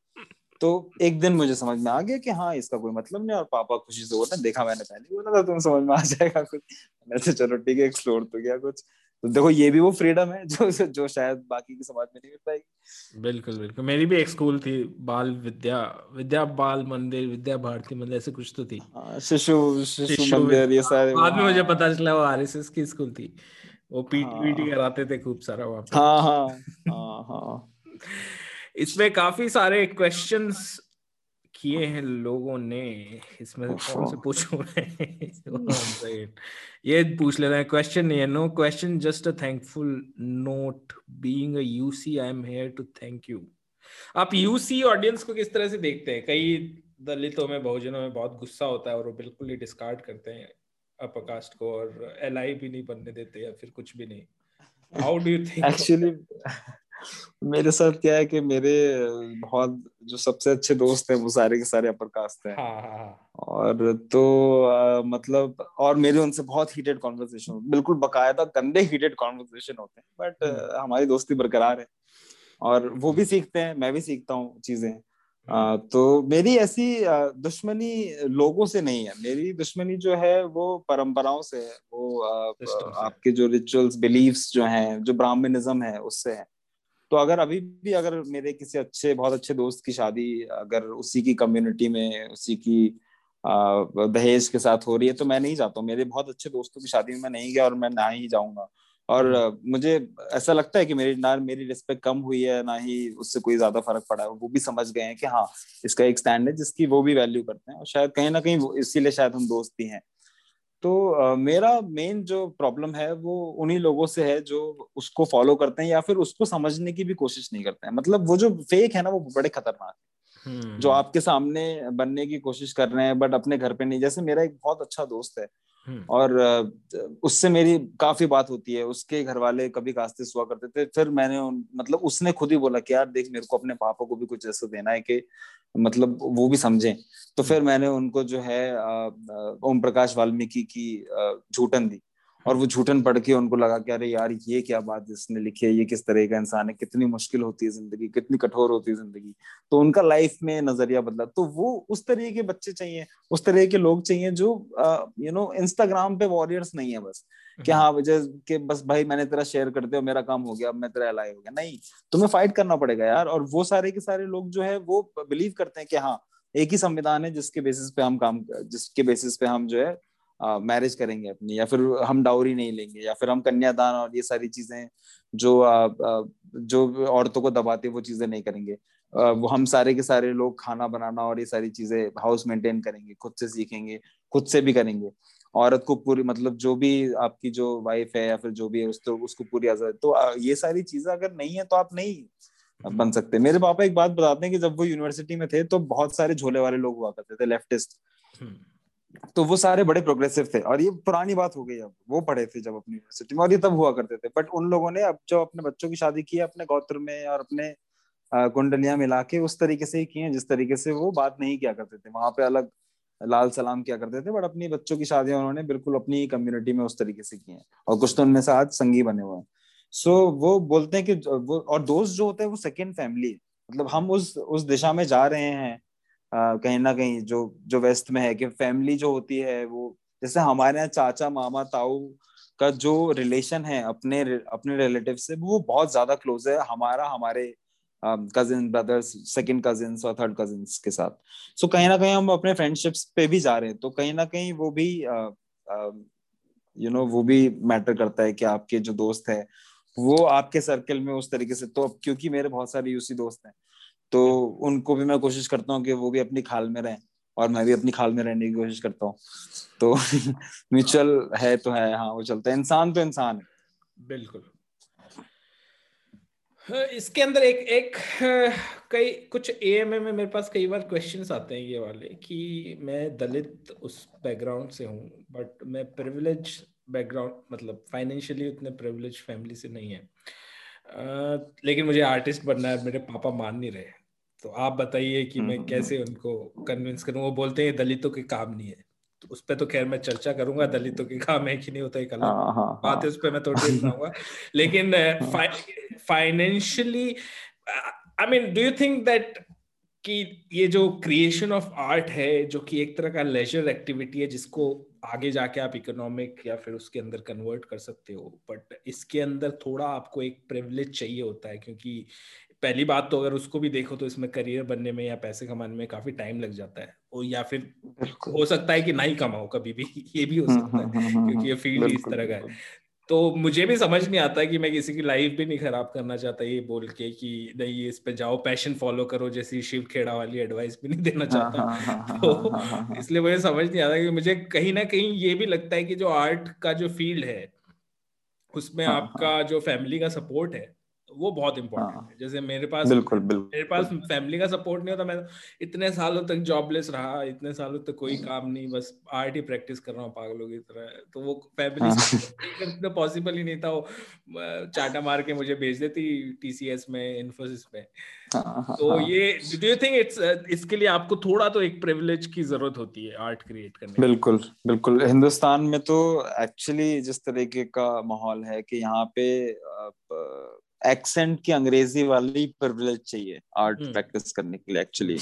तो एक दिन मुझे समझ में आ गया कि हाँ इसका कोई मतलब नहीं और पापा खुशी से बोलते देखा मैंने पहले बोला था तुम समझ में आ जाएगा कुछ। मैं तो चलो ठीक है एक्सप्लोर तो गया कुछ। तो देखो ये भी वो फ्रीडम है जो जो शायद बाकी की समाज में नहीं मिल पाएगी। बिल्कुल बिल्कुल। मेरी भी एक स्कूल थी बाल विद्या विद्या बाल मंदिर विद्या भारती मंदिर ऐसे कुछ तो थी। हाँ, शिशु शिशु मंदिर ये सारे। बाद में मुझे पता चला वो आरएसएस की स्कूल थी। वो पीटी पीटी हाँ। कराते थे खूब सारा वहाँ हाँ हाँ हाँ हाँ। इसमें काफ़ी सारे क्वेश्चंस किए हैं लोगों ने। इसमें कौन से पूछूँ ये पूछ लेते हैं। क्वेश्चन नहीं है no question just a thankful note being a UC I am here to thank you आप यूसी ऑडियंस को किस तरह से देखते हैं? कई दलितों में बहुजनों में बहुत गुस्सा होता है और वो बिल्कुल ही डिस्कार्ड करते हैं। अपकास्ट को और एल भी नहीं बनने देते या फिर कुछ भी नहीं। How do you think actually मेरे साथ क्या है कि मेरे बहुत जो सबसे अच्छे दोस्त हैं वो सारे के सारे अपर कास्ट हैं। हाँ, हाँ, हाँ. और तो आ, मतलब और मेरे उनसे बहुत हीटेड कॉन्वर्सेशन बिल्कुल बकायदा गंदे हीटेड कॉन्वर्सेशन होते हैं। But hmm. हमारी दोस्ती बरकरार है। और वो भी सीखते हैं मैं भी सीखता हूँ चीज़ें। आ, तो मेरी ऐसी दुश्मनी लोगों से नहीं है। मेरी दुश्मनी जो है वो परंपराओं से है। वो आ, आपके जो रिचुअल्स बिलीव्स जो हैं जो ब्राह्मणिज्म है उससे है। तो अगर अभी भी अगर मेरे किसी अच्छे बहुत अच्छे दोस्त की शादी अगर उसी की कम्युनिटी में उसी की दहेज के साथ हो रही है तो मैं नहीं जाता हूँ। मेरे बहुत अच्छे दोस्तों की शादी में मैं नहीं गया और मैं ना ही जाऊँगा। और हम्म। मुझे ऐसा लगता है कि मेरी ना मेरी रिस्पेक्ट कम हुई है ना ही उससे कोई ज़्यादा फ़र्क पड़ा है वो भी समझ गए हैं कि हाँ इसका एक स्टैंड है जिसकी वो भी वैल्यू करते हैं और शायद कहीं ना कहीं इसीलिए शायद हम दोस्त भी हैं तो uh, मेरा मेन जो प्रॉब्लम है वो उन्हीं लोगों से है जो उसको फॉलो करते हैं या फिर उसको समझने की भी कोशिश नहीं करते हैं मतलब वो जो फेक है ना वो बड़े खतरनाक है हम्म। जो आपके सामने बनने की कोशिश कर रहे हैं बट अपने घर पे नहीं जैसे मेरा एक बहुत अच्छा दोस्त है। और उससे मेरी काफ़ी बात होती है। उसके घर वाले कभी कास्ते हुआ करते थे। फिर मैंने मतलब उसने खुद ही बोला कि यार देख मेरे को अपने पापा को भी कुछ ऐसा देना है कि मतलब वो भी समझे। तो फिर हम्म। मैंने उनको जो है ओम प्रकाश वाल्मीकि की झूठन दी। और वो झूठन पढ़ के उनको लगा कि अरे यार ये क्या बात इसने लिखी है? ये किस तरह का इंसान है? कितनी मुश्किल होती है ज़िंदगी कितनी कठोर होती है ज़िंदगी। तो उनका लाइफ में नज़रिया बदला। तो वो उस तरह के बच्चे चाहिए उस तरह के लोग चाहिए जो यू नो इंस्टाग्राम पे वॉरियर्स नहीं है बस कि हम्म। हाँ वजह कि बस भाई मैंने तेरा शेयर कर दिया मेरा काम हो गया अब मैं तेरा अलाई हो गया। नहीं तुम्हें फाइट करना पड़ेगा यार। और वो सारे के सारे लोग जो है वो बिलीव करते हैं कि हाँ एक ही संविधान है जिसके बेसिस पे हम काम जिसके बेसिस पे हम जो है मैरिज करेंगे अपनी या फिर हम डाउरी नहीं लेंगे या फिर हम कन्यादान और ये सारी चीज़ें जो आ, जो औरतों को दबाते वो चीज़ें नहीं करेंगे। आ, वो हम सारे के सारे लोग खाना बनाना और ये सारी चीज़ें हाउस मेंटेन करेंगे खुद से सीखेंगे खुद से भी करेंगे। औरत को पूरी मतलब जो भी आपकी जो वाइफ है या फिर जो भी है उस तो उसको पूरी आज़ाद तो ये सारी चीज़ें अगर नहीं है तो आप नहीं बन सकते। मेरे पापा एक बात बताते हैं कि जब वो यूनिवर्सिटी में थे तो बहुत सारे झोले वाले लोग हुआ करते थे लेफ्टिस्ट तो वो सारे बड़े प्रोग्रेसिव थे। और ये पुरानी बात हो गई अब। वो पढ़े थे जब अपनी यूनिवर्सिटी में, और ये तब हुआ करते थे। बट उन लोगों ने अब जो अपने बच्चों की शादी की है, अपने गौत्र में और अपने कुंडलियाँ मिला के उस तरीके से ही किए है, जिस तरीके से वो बात नहीं किया करते थे। वहाँ पे अलग लाल सलाम किया करते थे बट अपनी बच्चों की शादियाँ उन्होंने बिल्कुल अपनी कम्युनिटी में उस तरीके से की है। और कुछ तो उनमें से आज संगी बने हुए हैं। सो वो बोलते हैं कि वो, और दोस्त जो होते हैं, वो सेकेंड फैमिली मतलब हम उस उस दिशा में जा रहे हैं। कहीं ना कहीं जो जो वेस्ट में है कि फैमिली जो होती है, वो जैसे हमारे यहाँ चाचा, मामा, ताऊ का जो रिलेशन है अपने अपने रिलेटिव से, वो बहुत ज़्यादा क्लोज है। हमारा, हमारे कजिन ब्रदर्स सेकंड कजिन्स और थर्ड कजिन्स के साथ। सो कहीं ना कहीं हम अपने फ्रेंडशिप्स पे भी जा रहे हैं तो कहीं ना कहीं वो भी यू नो वो भी मैटर करता है कि आपके जो दोस्त है, वो आपके सर्कल में उस तरीके से तो क्योंकि मेरे बहुत सारे यूसी दोस्त हैं तो उनको भी मैं कोशिश करता हूँ कि वो भी अपनी खाल में रहें और मैं भी अपनी खाल में रहने की कोशिश करता हूँ। तो म्यूचुअल है तो है हाँ वो चलता है। इंसान तो इंसान है। बिल्कुल। हाँ, इसके अंदर एक एक कई कुछ एएमए में मेरे पास कई बार क्वेश्चन आते हैं ये वाले कि मैं दलित उस बैकग्राउंड से हूँ बट मैं प्रिविलेज बैकग्राउंड मतलब फाइनेंशियली उतने प्रिविलेज फैमिली से नहीं है। लेकिन मुझे आर्टिस्ट बनना है मेरे पापा मान नहीं रहे। तो आप बताइए कि मैं हम्म, कैसे हम्म। उनको कन्विंस करूँ? वो बोलते हैं दलितों के काम नहीं है। तो उस पर तो खैर मैं चर्चा करूँगा दलितों के काम है कि नहीं होता एक अलग हाँ, हाँ, बात है हाँ। उस पर मैं थोड़ी बताऊँगा। लेकिन financially I mean do you think that कि ये जो क्रिएशन ऑफ़ आर्ट है जो कि एक तरह का लेजर एक्टिविटी है जिसको आगे जाके आप इकोनॉमिक या फिर उसके अंदर कन्वर्ट कर सकते हो बट इसके अंदर थोड़ा आपको एक प्रिवलेज चाहिए होता है क्योंकि पहली बात तो अगर उसको भी देखो तो इसमें करियर बनने में या पैसे कमाने में काफ़ी टाइम लग जाता है और या फिर हो सकता है कि नहीं कमाओ कभी भी ये भी हो सकता है क्योंकि ये फ़ील्ड इस तरह का है। तो मुझे भी समझ नहीं आता कि मैं किसी की लाइफ भी नहीं खराब करना चाहता ये बोल के कि नहीं इस पे जाओ पैशन फॉलो करो जैसी शिव खेड़ा वाली एडवाइस भी नहीं देना हाँ, चाहता। हाँ, हाँ, तो इसलिए मुझे समझ नहीं आता कि मुझे कहीं ना कहीं ये भी लगता है कि जो आर्ट का जो फ़ील्ड है उसमें आपका जो फैमिली का सपोर्ट है वो बहुत इंपॉर्टेंट हाँ, है। जैसे मेरे पास बिल्कुल बिल्कुल। मेरे पास फैमिली का सपोर्ट नहीं होता मैं इतने सालों तक जॉबलेस रहा इतने सालों तक कोई काम नहीं बस आर्ट ही प्रैक्टिस कर रहा हूँ पागलों की तरह। तो वो फैमिली हाँ, तो पॉसिबल ही नहीं था। वो चाटा मार के मुझे भेज देती टीसीएस में इन्फोसिस में। हाँ, हाँ, तो हाँ, ये डू यू थिंक इट्स इसके लिए आपको थोड़ा तो एक प्रिविलेज की ज़रूरत होती है आर्ट क्रिएट करने बिल्कुल बिल्कुल। हिंदुस्तान में तो एक्चुअली जिस तरीके का माहौल है कि यहाँ पे एक्सेंट की अंग्रेज़ी वाली प्रिविलेज चाहिए आर्ट प्रैक्टिस हम्म। करने के लिए एक्चुअली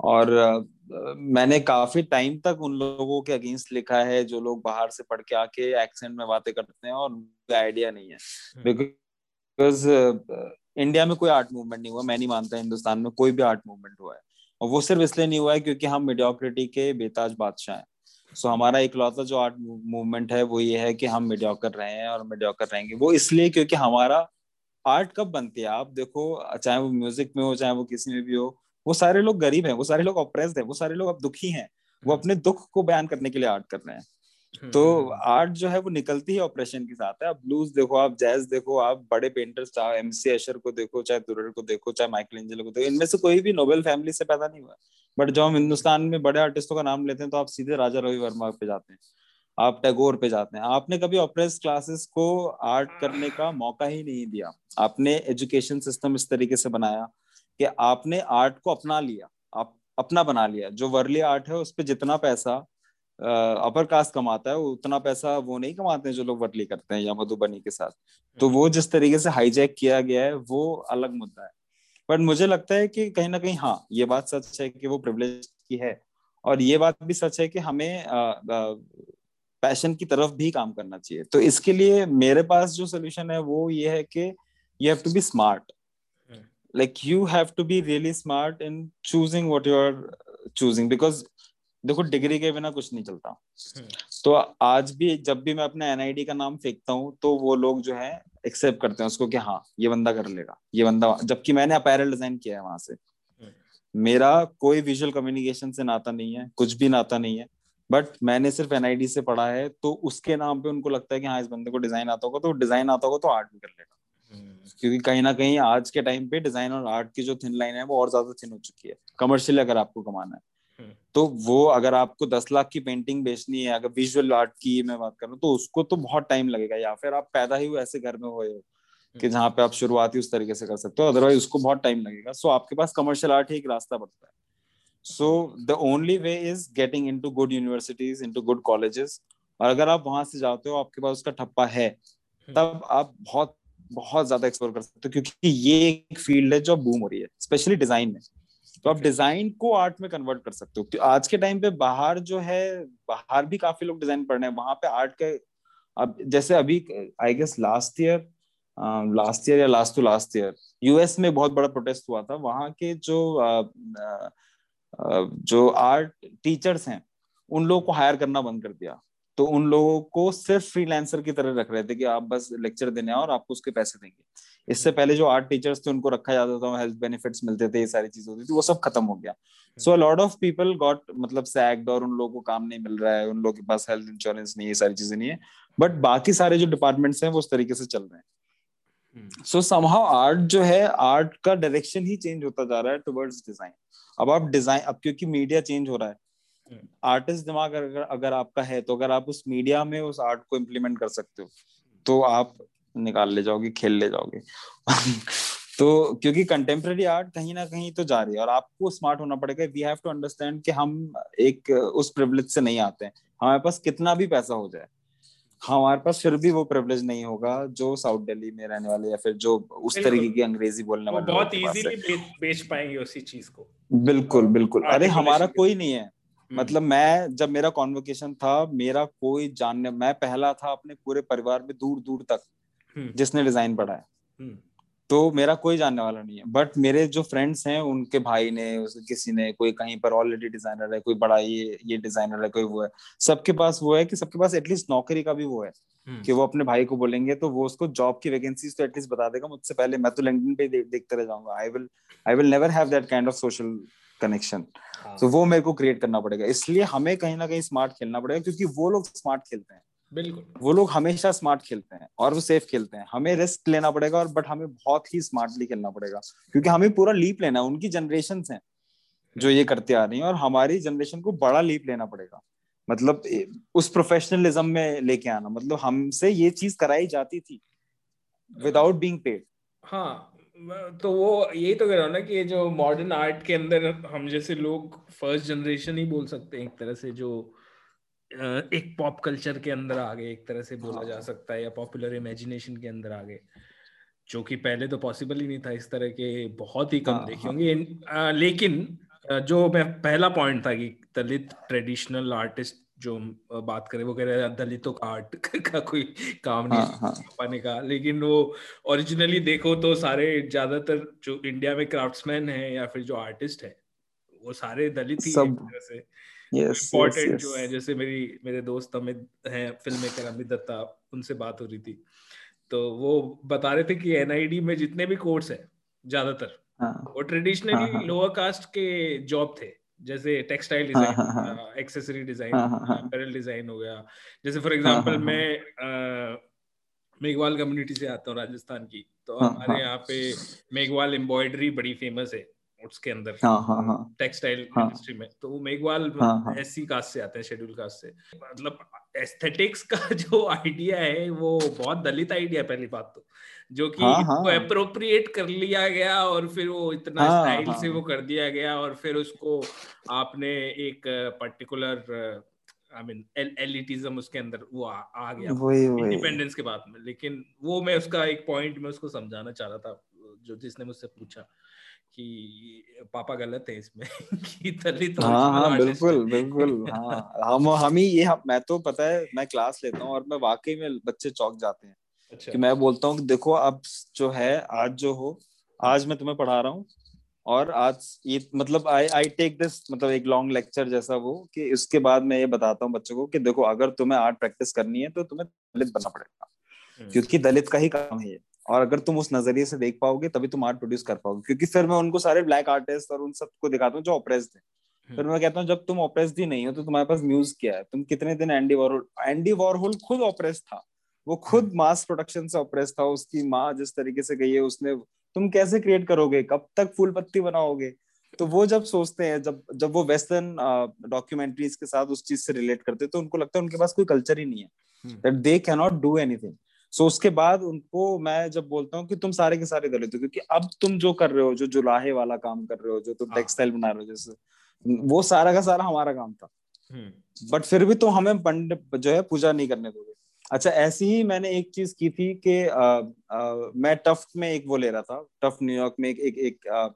और uh, मैंने काफ़ी टाइम तक उन लोगों के अगेंस्ट लिखा है जो लोग बाहर से पढ़ के आके एक्सेंट में बातें करते हैं और आइडिया नहीं है। Because hmm. इंडिया में कोई आर्ट मूवमेंट नहीं हुआ मैं नहीं मानता हिंदुस्तान में कोई भी आर्ट मूवमेंट हुआ है। और वो सिर्फ़ इसलिए नहीं हुआ है क्योंकि हम मीडियोक्रिटी के बेताज बादशाह हैं। सो so, हमारा इकलौता जो आर्ट मूवमेंट है वो ये है कि हम मीडियोकर रहे हैं और मीडियोकर रहेंगे। वो इसलिए क्योंकि हमारा आर्ट कब बनती है? आप देखो चाहे वो म्यूज़िक में हो चाहे वो किसी में भी हो वो सारे लोग गरीब हैं वो सारे लोग ऑप्रेस्ड हैं वो सारे लोग अब दुखी हैं। वो अपने दुख को बयान करने के लिए आर्ट कर रहे हैं। हम्म, तो आर्ट हम्म। जो है वो निकलती है ऑपरेशन के साथ। है आप ब्लूज देखो आप जैज देखो आप बड़े पेंटर्स चाहे एमसी एशर को देखो चाहे दुरर को देखो चाहे माइकल एंजलो को देखो इनमें से कोई भी नोबेल फैमिली से पैदा नहीं हुआ। बट जब हम हिंदुस्तान में बड़े आर्टिस्टों का नाम लेते हैं तो आप सीधे राजा रवि वर्मा पे जाते हैं। आप टैगोर पे जाते हैं। आपने कभी ऑपरेस क्लासेस को आर्ट करने का मौका ही नहीं दिया। आपने एजुकेशन सिस्टम इस तरीके से बनाया कि आपने आर्ट को अपना लिया आप अपना बना लिया। जो वर्ली आर्ट है उस पर जितना पैसा अपर कास्ट कमाता है उतना पैसा वो नहीं कमाते हैं जो लोग वर्ली करते हैं या मधुबनी के साथ। तो वो जिस तरीके से हाईजैक किया गया है वो अलग मुद्दा है। बट मुझे लगता है कि कहीं ना कहीं हाँ ये बात सच है कि वो प्रिवलेज की है। और ये बात भी सच है कि हमें पैशन की तरफ़ भी काम करना चाहिए। तो इसके लिए मेरे पास जो सोल्यूशन है वो ये है कि you have to be smart like you have to be really smart in choosing what you are choosing because देखो डिग्री के बिना कुछ नहीं चलता। हम्म। तो आज भी जब भी मैं अपने एनआईडी का नाम फेंकता हूँ तो वो लोग जो है एक्सेप्ट करते हैं उसको कि हाँ ये बंदा कर लेगा। ये बंदा जबकि मैंने अपैरल डिज़ाइन किया है वहाँ से। हम्म। मेरा कोई विजुअल कम्युनिकेशन से नाता नहीं है कुछ भी नाता नहीं है। बट मैंने सिर्फ़ एनआईडी से पढ़ा है तो उसके नाम पे उनको लगता है कि हाँ इस बंदे को डिज़ाइन आता होगा तो डिज़ाइन आता होगा तो आर्ट भी कर लेगा हम्म। क्योंकि कहीं ना कहीं आज के टाइम पे डिज़ाइन और आर्ट की जो थिन लाइन है वो और ज़्यादा थिन हो चुकी है कमर्शियल अगर आपको कमाना है हम्म। तो वो अगर आपको दस लाख की पेंटिंग बेचनी है अगर विजुअल आर्ट की मैं बात करूँ तो उसको तो बहुत टाइम लगेगा या फिर आप पैदा ही हुए ऐसे घर में हुए हो कि हम्म। जहाँ पे आप शुरुआती उस तरीके से कर सकते हो अदरवाइज़ उसको बहुत टाइम लगेगा सो आपके पास कमर्शियल आर्ट ही एक रास्ता पड़ता है so the only way is getting into good universities into good colleges और अगर आप वहाँ से जाते हो आपके पास उसका ठप्पा है हम्म। तब आप बहुत बहुत ज़्यादा एक्सप्लोर कर सकते हो क्योंकि ये एक फ़ील्ड है जो बूम हो रही है स्पेशली डिज़ाइन में। तो आप डिज़ाइन को आर्ट में कन्वर्ट कर सकते हो। तो आज के टाइम पे बाहर जो है बाहर भी काफ़ी लोग डिज़ाइन पढ़ रहे हैं वहाँ पे आर्ट के अब जैसे अभी I guess last year last year या last to last year US में बहुत बड़ा प्रोटेस्ट हुआ था वहाँ के जो uh, uh, जो आर्ट टीचर्स हैं उन लोगों को हायर करना बंद कर दिया। तो उन लोगों को सिर्फ़ फ्रीलांसर की तरह रख रहे थे कि आप बस लेक्चर देने आओ और आपको उसके पैसे देंगे। इससे पहले जो आर्ट टीचर्स थे उनको रखा जाता था हेल्थ बेनिफिट्स मिलते थे ये सारी चीज़ें होती थी वो सब खत्म हो गया। So lot of people got मतलब सैग्ड और उन लोगों को काम नहीं मिल रहा है उन लोगों के पास हेल्थ इंश्योरेंस नहीं है सारी चीज़ें नहीं है। बट बाकी सारे जो डिपार्टमेंट्स हैं वो उस तरीके से चल रहे हैं। सो समहाउ आर्ट जो है आर्ट का डायरेक्शन ही चेंज होता जा रहा है टुवर्ड्स डिज़ाइन अब आप डिज़ाइन अब क्योंकि मीडिया चेंज हो रहा है आर्टिस्ट हम्म। दिमाग अगर अगर आपका है तो अगर आप उस मीडिया में उस आर्ट को इम्प्लीमेंट कर सकते हो तो आप निकाल ले जाओगे खेल ले जाओगे। तो क्योंकि कंटेम्प्रेरी आर्ट कहीं ना कहीं तो जा रही है और आपको स्मार्ट होना पड़ेगा। वी हैव टू अंडरस्टैंड कि हम एक उस प्रिविलेज से नहीं आते हैं। हमारे पास कितना भी पैसा हो जाए हमारे पास फिर भी वो प्रिवलेज नहीं होगा जो साउथ दिल्ली में रहने वाले या फिर जो उस तरीके की अंग्रेज़ी बोलने वाले बहुत इजीली बेच पाएँगे उसी चीज़ को। बिल्कुल बिल्कुल। अरे हमारा कोई नहीं है। हम्म। मतलब मैं जब मेरा कॉन्वोकेशन था मेरा कोई जानने मैं पहला था अपने पूरे परिवार में दूर दूर तक हम्म। जिसने डिज़ाइन पढ़ा है। हम्म। तो मेरा कोई जानने वाला नहीं है। बट मेरे जो फ्रेंड्स हैं उनके भाई ने किसी ने कोई कहीं पर ऑलरेडी डिज़ाइनर है कोई बड़ा ये ये डिज़ाइनर है कोई वो है। सबके पास वो है कि सबके पास एटलीस्ट नौकरी का भी वो है हम्म। कि वो अपने भाई को बोलेंगे तो वो उसको जॉब की वैकेंसीज तो एटलीस्ट बता देगा मुझसे पहले मैं तो लिंक्डइन पे दे, देखते रह जाऊँगा। I will I will never have that kind of social connection तो वो मेरे को क्रिएट करना पड़ेगा। इसलिए हमें कहीं ना कहीं स्मार्ट खेलना पड़ेगा क्योंकि वो लोग स्मार्ट खेलते हैं। बिल्कुल। वो लोग हमेशा स्मार्ट खेलते हैं और वो सेफ़ खेलते हैं। हमें रिस्क लेना पड़ेगा और बट हमें बहुत ही स्मार्टली खेलना पड़ेगा। क्योंकि हमें पूरा लीप लेना है उनकी जनरेशन हैं जो ये करते आ रही हैं और हमारी जनरेशन को बड़ा लीप लेना पड़ेगा। मतलब उस प्रोफेशनलिज्म में लेके आना। मतलब हमसे ये चीज़ कराई जाती थी विदाउट बीइंग पेड हाँ तो वो यही तो कह रहा हूँ ना कि ये जो मॉडर्न आर्ट के अंदर हम जैसे लोग फ़र्स्ट जनरेशन ही बोल सकते हैं एक तरह से जो एक पॉप कल्चर के अंदर आ गए एक तरह से बोला जा हाँ। सकता है या पॉपुलर इमेजिनेशन के अंदर आ गए जो कि पहले तो पॉसिबल ही नहीं था इस तरह के बहुत ही कम हाँ, देखे हाँ। होंगे लेकिन जो मैं पहला पॉइंट था कि दलित ट्रेडिशनल आर्टिस्ट जो बात करें वो कह रहे हैं दलितों का आर्ट का कोई काम नहीं पाने का लेकिन वो ओरिजिनली देखो तो सारे ज़्यादातर जो इंडिया में क्राफ्ट्समैन है या फिर जो आर्टिस्ट है वो सारे दलित ही सबसे इम्पोर्टेंट yes, जो है जैसे मेरी मेरे दोस्त अमित हैं फ़िल्म मेकर अमित दत्ता उनसे बात हो रही थी। तो वो बता रहे थे कि एनआईडी में जितने भी कोर्स है ज़्यादातर हाँ, वो ट्रेडिशनली लोअर कास्ट के जॉब थे। जैसे textile design accessory design apparel design हो गया। जैसे फॉर एग्जांपल हाँ, हाँ, मैं मेघवाल कम्युनिटी से आता हूँ राजस्थान की। तो हमारे यहाँ पे मेघवाल एम्ब्रॉयडरी बड़ी फ़ेमस है। उसके अंदर। टेक्सटाइल हाँ, इंडस्ट्री हाँ, हाँ, में। तो वो मेघवाल एससी कास्ट से आते हैं शेड्यूल कास्ट से। मतलब एस्थेटिक्स का जो आइडिया है वो बहुत दलित आइडिया पहली बात तो। जो कि हाँ. अप्रोप्रिएट कर लिया गया और फिर वो इतना हाँ, स्टाइल हाँ. से वो कर दिया गया और फिर उसको आपने एक पर्टिकुलर आई मीन एलिटिज्म उसके अंदर वो आ, आ गया। इंडिपेंडेंस के बाद में। लेकिन वो मैं उसका एक पॉइंट में उसको समझाना चाह रहा था। जो जिसने मुझसे पूछा कि पापा गलत है इसमें कि दलित हाँ हाँ बिल्कुल बिल्कुल हाँ हम हम ही ये हम, मैं तो पता है मैं क्लास लेता हूँ और मैं वाकई में बच्चे चौक जाते हैं अच्छा। कि मैं बोलता हूँ देखो अब जो है आज जो हो आज मैं तुम्हें पढ़ा रहा हूँ और आज ये मतलब आई आई टेक दिस मतलब एक लॉन्ग लेक्चर जैसा वो कि उसके बाद मैं ये बताता हूँ बच्चों को कि देखो अगर तुम्हें आर्ट प्रैक्टिस करनी है तो तुम्हें दलित बनना पड़ेगा हम्म। क्योंकि दलित का ही काम है ये और अगर तुम उस नज़रिए से देख पाओगे तभी तुम आर्ट प्रोड्यूस कर पाओगे। क्योंकि फिर मैं उनको सारे ब्लैक आर्टिस्ट और उन सबको दिखाता हूँ जो ऑपरेस्ड है। हम्म। फिर मैं कहता हूँ जब तुम ऑपरेस्ड ही नहीं हो तो तुम्हारे पास म्यूज क्या है? तुम कितने दिन एंडी वॉरहोल एंडी वॉरहोल खुद ऑपरेस्ड था। वो खुद मास हम्म। प्रोडक्शन से ऑपरेस था। उसकी माँ जिस तरीके से गई है उसने तुम कैसे क्रिएट करोगे? कब तक फूल पत्ती बनाओगे? तो वो जब सोचते हैं जब जब वो वेस्टर्न डॉक्यूमेंट्रीज के साथ उस चीज़ से रिलेट करते हैं तो उनको लगता है उनके पास कोई कल्चर ही नहीं है। That they can not do anything so उसके बाद उनको मैं जब बोलता हूँ कि तुम सारे के सारे दलित हो क्योंकि अब तुम जो कर रहे हो जो जुलाहे वाला काम कर रहे हो जो तुम टेक्सटाइल हाँ। बना रहे हो जैसे वो सारा का सारा हमारा काम था बट हम्म। फिर भी तुम हमें पंडित जो है पूजा नहीं करने दोगे अच्छा ऐसी ही मैंने एक चीज़ की थी कि मैं टफ में एक वो ले रहा था टफ न्यूयॉर्क में एक एक, एक आ,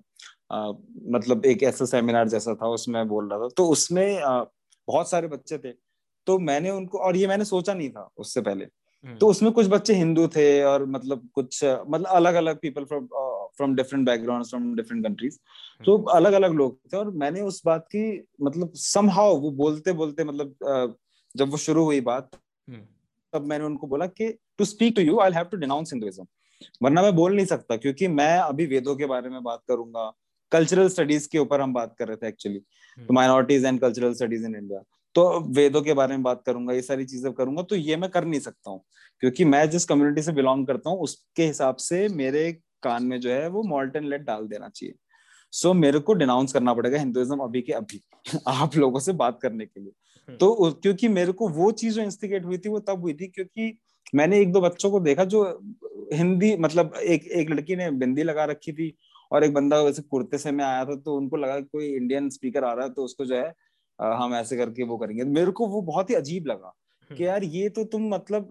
आ, मतलब एक ऐसा सेमिनार जैसा था उसमें बोल रहा था तो उसमें आ, बहुत सारे बच्चे थे तो मैंने उनको और ये मैंने सोचा नहीं था उससे पहले। तो उसमें कुछ बच्चे हिंदू थे और मतलब कुछ मतलब अलग अलग people from from different background from different countries तो अलग अलग लोग थे और मैंने उस बात की मतलब समहाउ वो बोलते बोलते मतलब जब वो शुरू हुई बात हम्म। तब मैंने उनको बोला कि to speak to you I have to denounce Hinduism वरना मैं बोल नहीं सकता क्योंकि मैं अभी वेदों के बारे में बात करूँगा। कल्चरल स्टडीज़ के ऊपर हम बात कर रहे थे एक्चुअली तो minorities and cultural studies in India तो वेदों के बारे में बात करूँगा ये सारी चीज़ें करूँगा तो ये मैं कर नहीं सकता हूँ। क्योंकि मैं जिस कम्युनिटी से बिलोंग करता हूँ उसके हिसाब से मेरे कान में जो है वो मॉल्टन लेट डाल देना चाहिए। सो so, मेरे को डिनाउंस करना पड़ेगा हिंदुइज्म अभी के अभी आप लोगों से बात करने के लिए। हम्म। तो क्योंकि मेरे को वो चीज़ जो इंस्टिगेट हुई थी वो तब हुई थी क्योंकि मैंने एक दो बच्चों को देखा जो हिंदी मतलब एक एक लड़की ने बिंदी लगा रखी थी और एक बंदा वैसे कुर्ते से में आया था तो उनको लगा कोई इंडियन स्पीकर आ रहा है तो उसको जो है हम ऐसे करके वो करेंगे। मेरे को वो बहुत ही अजीब लगा कि हम्म। यार ये तो तुम मतलब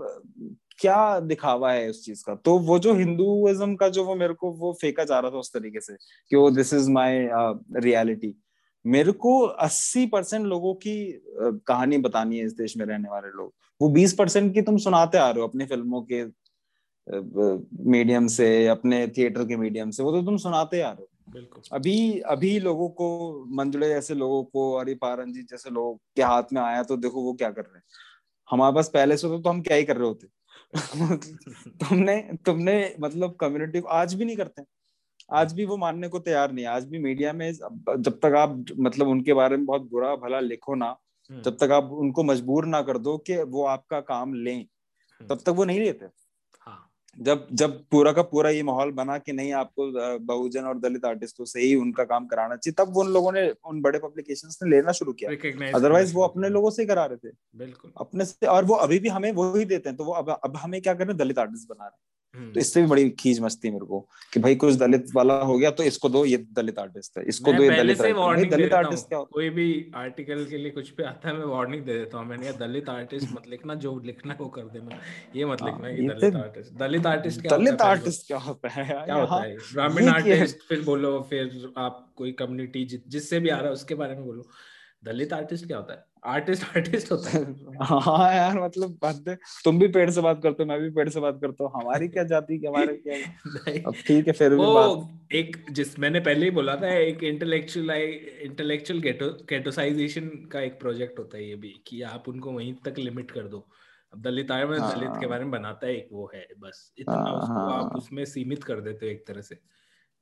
क्या दिखावा है उस चीज़ का? तो वो जो हिंदुइज्म का जो वो मेरे को वो फेंका जा रहा था उस तरीके से कि वो दिस इज़ माय रियलिटी मेरे को 80 परसेंट लोगों की कहानी बतानी है इस देश में रहने वाले लोग। वो 20 परसेंट की तुम सुनाते आ रहे हो अपनी फ़िल्मों के मीडियम से अपने थिएटर के मीडियम से वो तो तुम सुनाते आ रहे हो। बिल्कुल। अभी अभी लोगों को मंजुले जैसे लोगों को और पारंजी जैसे लोगों के हाथ में आया तो देखो वो क्या कर रहे हैं। हमारे पास पहले से तो, तो हम क्या ही कर रहे होते? तुमने तुमने मतलब कम्युनिटी आज भी नहीं करते आज भी वो मानने को तैयार नहीं आज भी मीडिया में जब तक आप मतलब उनके बारे में बहुत बुरा भला लिखो ना हम्म। जब तक आप उनको मजबूर ना कर दो कि वो आपका काम लें। हम्म। तब तक वो नहीं लेते। जब जब पूरा का पूरा ये माहौल बना कि नहीं आपको बहुजन और दलित आर्टिस्टों से ही उनका काम कराना चाहिए तब उन लोगों ने उन बड़े पब्लिकेशन ने लेना शुरू किया। अदरवाइज़ वो अपने लोगों से ही करा रहे थे। बिल्कुल। अपने से और वो अभी भी हमें वो ही देते हैं तो वो अब अब हमें क्या कर रहे हैं? दलित आर्टिस्ट बना रहे हैं। तो। इससे भी बड़ी खींच मस्ती मेरे को कि भाई कुछ दलित वाला हो गया तो इसको दो ये दलित आर्टिस्ट है इसको दो ये दलित भाई दलित आर्टिस्ट क्या कोई भी आर्टिकल के लिए कुछ पे आता है मैं वार्निंग दे देता हूँ मैंने ये दलित आर्टिस्ट मत लिखना जो लिखना वो कर देना ये मत हाँ, लिखना ये दलित आर्टिस्ट दलित आर्टिस्ट क्या दलित आर्टिस्ट क्या होता है क्या होता है ब्राह्मण आर्टिस्ट फिर बोलो फिर आप कोई कम्युनिटी जिससे भी आ रहा है उसके बारे में बोलो दलित आर्टिस्ट क्या होता है? आर्टिस्ट आर्टिस्ट होता है। हाँ यार मतलब बात है। तुम भी पेड़ से बात करते हो मैं भी पेड़ से बात करता हूँ। हमारी क्या जाति की हमारे क्या? अब ठीक है फिर भी बात। एक जिस मैंने पहले ही बोला था एक इंटेलेक्चुअल इंटेलेक्चुअल केटोसाइजेशन का एक प्रोजेक्ट होता है ये भी कि आप उनको वहीं तक लिमिट कर दो। अब दलित आय में दलित के हाँ। बारे में बनाता है एक वो है बस। इतना हाँ, उसको हाँ। आप उसमें सीमित कर देते हो एक तरह से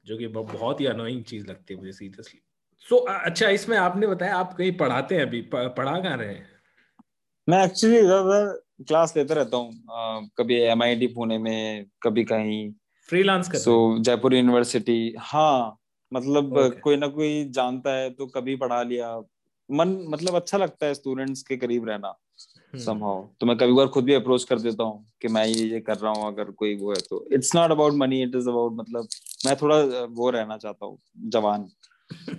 जो कि बहुत ही अनोइंग चीज़ लगती है मुझे सीरियसली सो so, अच्छा इसमें आपने बताया आप कहीं पढ़ाते हैं अभी पढ़ा कहाँ रहे हैं? मैं एक्चुअली ज़्यादातर क्लास लेते रहता हूँ। कभी एम पुणे में कभी कहीं। फ्रीलांस कर सो जयपुर यूनिवर्सिटी हाँ मतलब okay. कोई ना कोई जानता है तो कभी पढ़ा लिया। मन मतलब अच्छा लगता है स्टूडेंट्स के करीब रहना समहाउ हम्म। तो मैं कभी बार खुद भी अप्रोच कर देता हूँ कि मैं ये ये कर रहा हूँ अगर कोई वो है तो। It's not about money it is about मतलब मैं थोड़ा वो रहना चाहता हूँ जवान।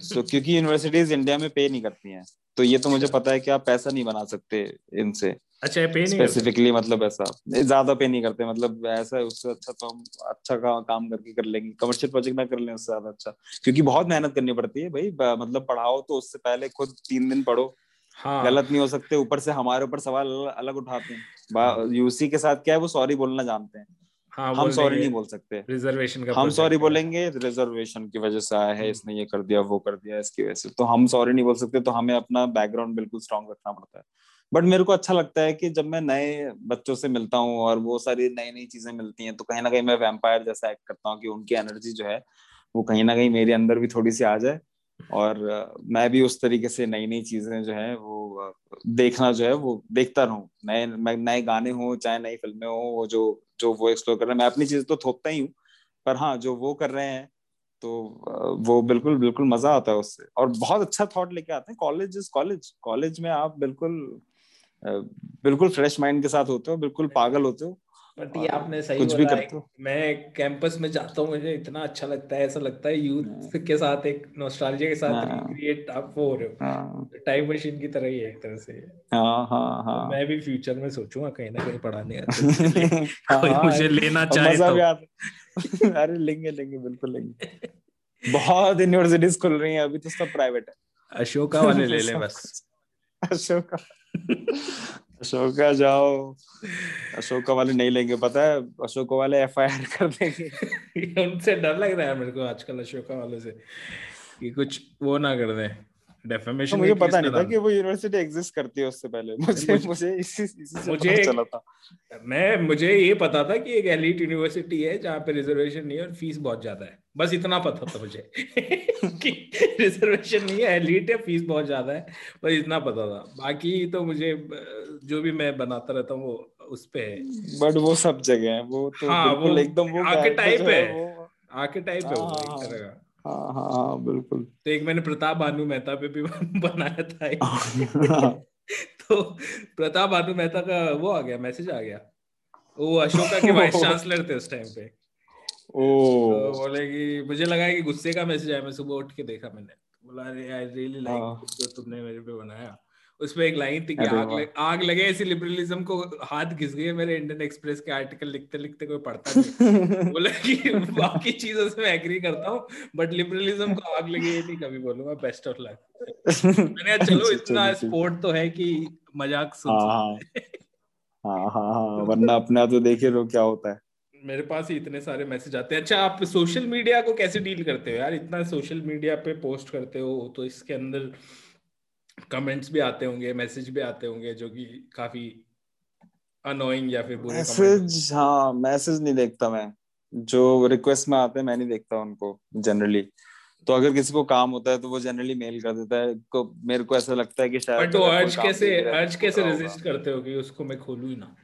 So, क्योंकि यूनिवर्सिटीज इंडिया में पे नहीं करती हैं। तो ये तो मुझे अच्छा। पता है कि आप पैसा नहीं बना सकते इनसे। अच्छा पे नहीं स्पेसिफिकली मतलब ऐसा। ज़्यादा पे नहीं करते मतलब ऐसा है उससे अच्छा तो हम अच्छा का, काम करके कर लेंगे। कमर्शियल प्रोजेक्ट ना कर लें उससे ज़्यादा अच्छा। क्योंकि बहुत मेहनत करनी पड़ती है भाई। मतलब पढ़ाओ तो उससे पहले खुद तीन दिन पढ़ो। हाँ. गलत नहीं हो सकते। ऊपर से हमारे ऊपर सवाल अलग उठाते हैं। हाँ. यूसी के साथ क्या है वो सॉरी बोलना जानते हैं। हाँ, हम सॉरी नहीं बोल सकते। रिजर्वेशन का हम सॉरी बोलेंगे रिजर्वेशन की वजह से आया है इसने ये कर दिया वो कर दिया इसकी वजह से। तो हम सॉरी नहीं बोल सकते तो हमें अपना बैकग्राउंड बिल्कुल स्ट्रॉन्ग रखना पड़ता है। बट मेरे को अच्छा लगता है कि जब मैं नए बच्चों से मिलता हूँ और वो सारी नई नई चीज़ें मिलती हैं तो कहीं ना कहीं मैं वैम्पायर जैसा एक्ट करता हूँ कि उनकी एनर्जी जो है वो कहीं ना कहीं मेरे अंदर भी थोड़ी सी आ जाए। और मैं भी उस तरीके से नई नई चीज़ें जो है वो देखना जो है वो देखता रहूँ। नए नए गाने हो चाहे नई फ़िल्में हो वो जो जो वो एक्सप्लोर कर रहे हैं। मैं अपनी चीज़ तो थोपता ही हूँ पर हाँ जो वो कर रहे हैं तो वो बिल्कुल बिल्कुल मज़ा आता है उससे। और बहुत अच्छा थॉट लेके आते हैं। कॉलेज इज़ कॉलेज कॉलेज में आप बिल्कुल बिल्कुल फ्रेश माइंड के साथ होते हो बिल्कुल। पागल होते हो। बट ये आपने सही कुछ भी करते मैं कैंपस में जाता हूँ मुझे इतना अच्छा लगता है ऐसा लगता है यूथ हाँ। के साथ एक नॉस्टैल्जिया के साथ रिक्रिएट हाँ। आप वो हो रहे हो। टाइम हाँ। मशीन की तरह ही है एक तरह से। हाँ हाँ हाँ। मैं भी फ्यूचर में सोचूँगा कहीं ना कहीं पढ़ाने का कोई मुझे लेना चाहे तो। अरे लेंगे लेंगे बिल्कुल लेंगे। बहुत यूनिवर्सिटीज खुल रही हैं अभी तो सब प्राइवेट है। अशोका वाले ले ले बस। अशोका अशोका जाओ। अशोका वाले नहीं लेंगे पता है? अशोका वाले एफ़ आई आर कर देंगे। उनसे डर लग रहा है मेरे को आजकल अशोका वालों से कि कुछ वो ना कर दें। डेफेमेशन मुझे पता नहीं था कि वो यूनिवर्सिटी एग्जिस्ट करती है उससे पहले। मुझे मुझे इसी इसी से मुझे चला था। मैं मुझे ये पता था कि एक एलिट यूनिवर्सिटी है जहाँ पे रिजर्वेशन नहीं है और फ़ीस बहुत ज़्यादा है। बस इतना पता था मुझे कि रिजर्वेशन नहीं है एलिट है फ़ीस बहुत ज़्यादा है। बस इतना पता था। बाकी तो मुझे जो भी मैं बनाता रहता हूँ वो उस पे है। बट वो सब जगह है। वो तो हाँ, वो एकदम वो आके टाइप है। आके टाइप है वो एक हाँ, तरह का। हाँ हाँ हाँ बिल्कुल। तो एक मैंने प्रताप भानु मेहता पे भी बनाया था तो प्रताप भानु मेहता का वो आ गया मैसेज आ गया। वो अशोका के वाइस चांसलर थे उस टाइम पे। ओ। तो बोले कि मुझे लगा कि गुस्से का मैसेज आया मैं सुबह उठ के देखा मैंने। बोला अरे आई रियली लाइक जो तुमने मेरे पे बनाया। उसमें एक लाइन थी कि आग लग, आग लगे ऐसी लिबरलिज्म को हाथ घिस गए मेरे इंडियन एक्सप्रेस के आर्टिकल लिखते लिखते कोई पढ़ता नहीं बोला कि बाकी चीज़ों से मैं एग्री करता हूँ बट लिबरलिज्म को आग लगे नहीं कभी बोलूँगा बेस्ट ऑफ़ लक मैंने चलो इतना स्पोर्ट तो है कि मज़ाक सुन हाँ हाँ। हाँ। हाँ वरना अपना तो देखे लो क्या होता है? मेरे पास ही इतने सारे मैसेज आते हैं। अच्छा आप सोशल मीडिया को कैसे डील करते हो यार? इतना सोशल मीडिया पे पोस्ट करते हो तो इसके अंदर कमेंट्स भी आते होंगे मैसेज भी आते होंगे जो कि काफ़ी अनोइंग या फिर बुरे मैसेज हाँ मैसेज नहीं देखता मैं। जो रिक्वेस्ट में आते हैं मैं नहीं देखता उनको जनरली तो अगर किसी को काम होता है तो वो जनरली मेल कर देता है। को मेरे को ऐसा लगता है कि शायद बट तो अर्ज़ कैसे अर्ज़ कैसे रेजिस्ट करते हो कि उसको मैं खोलूं ही ना?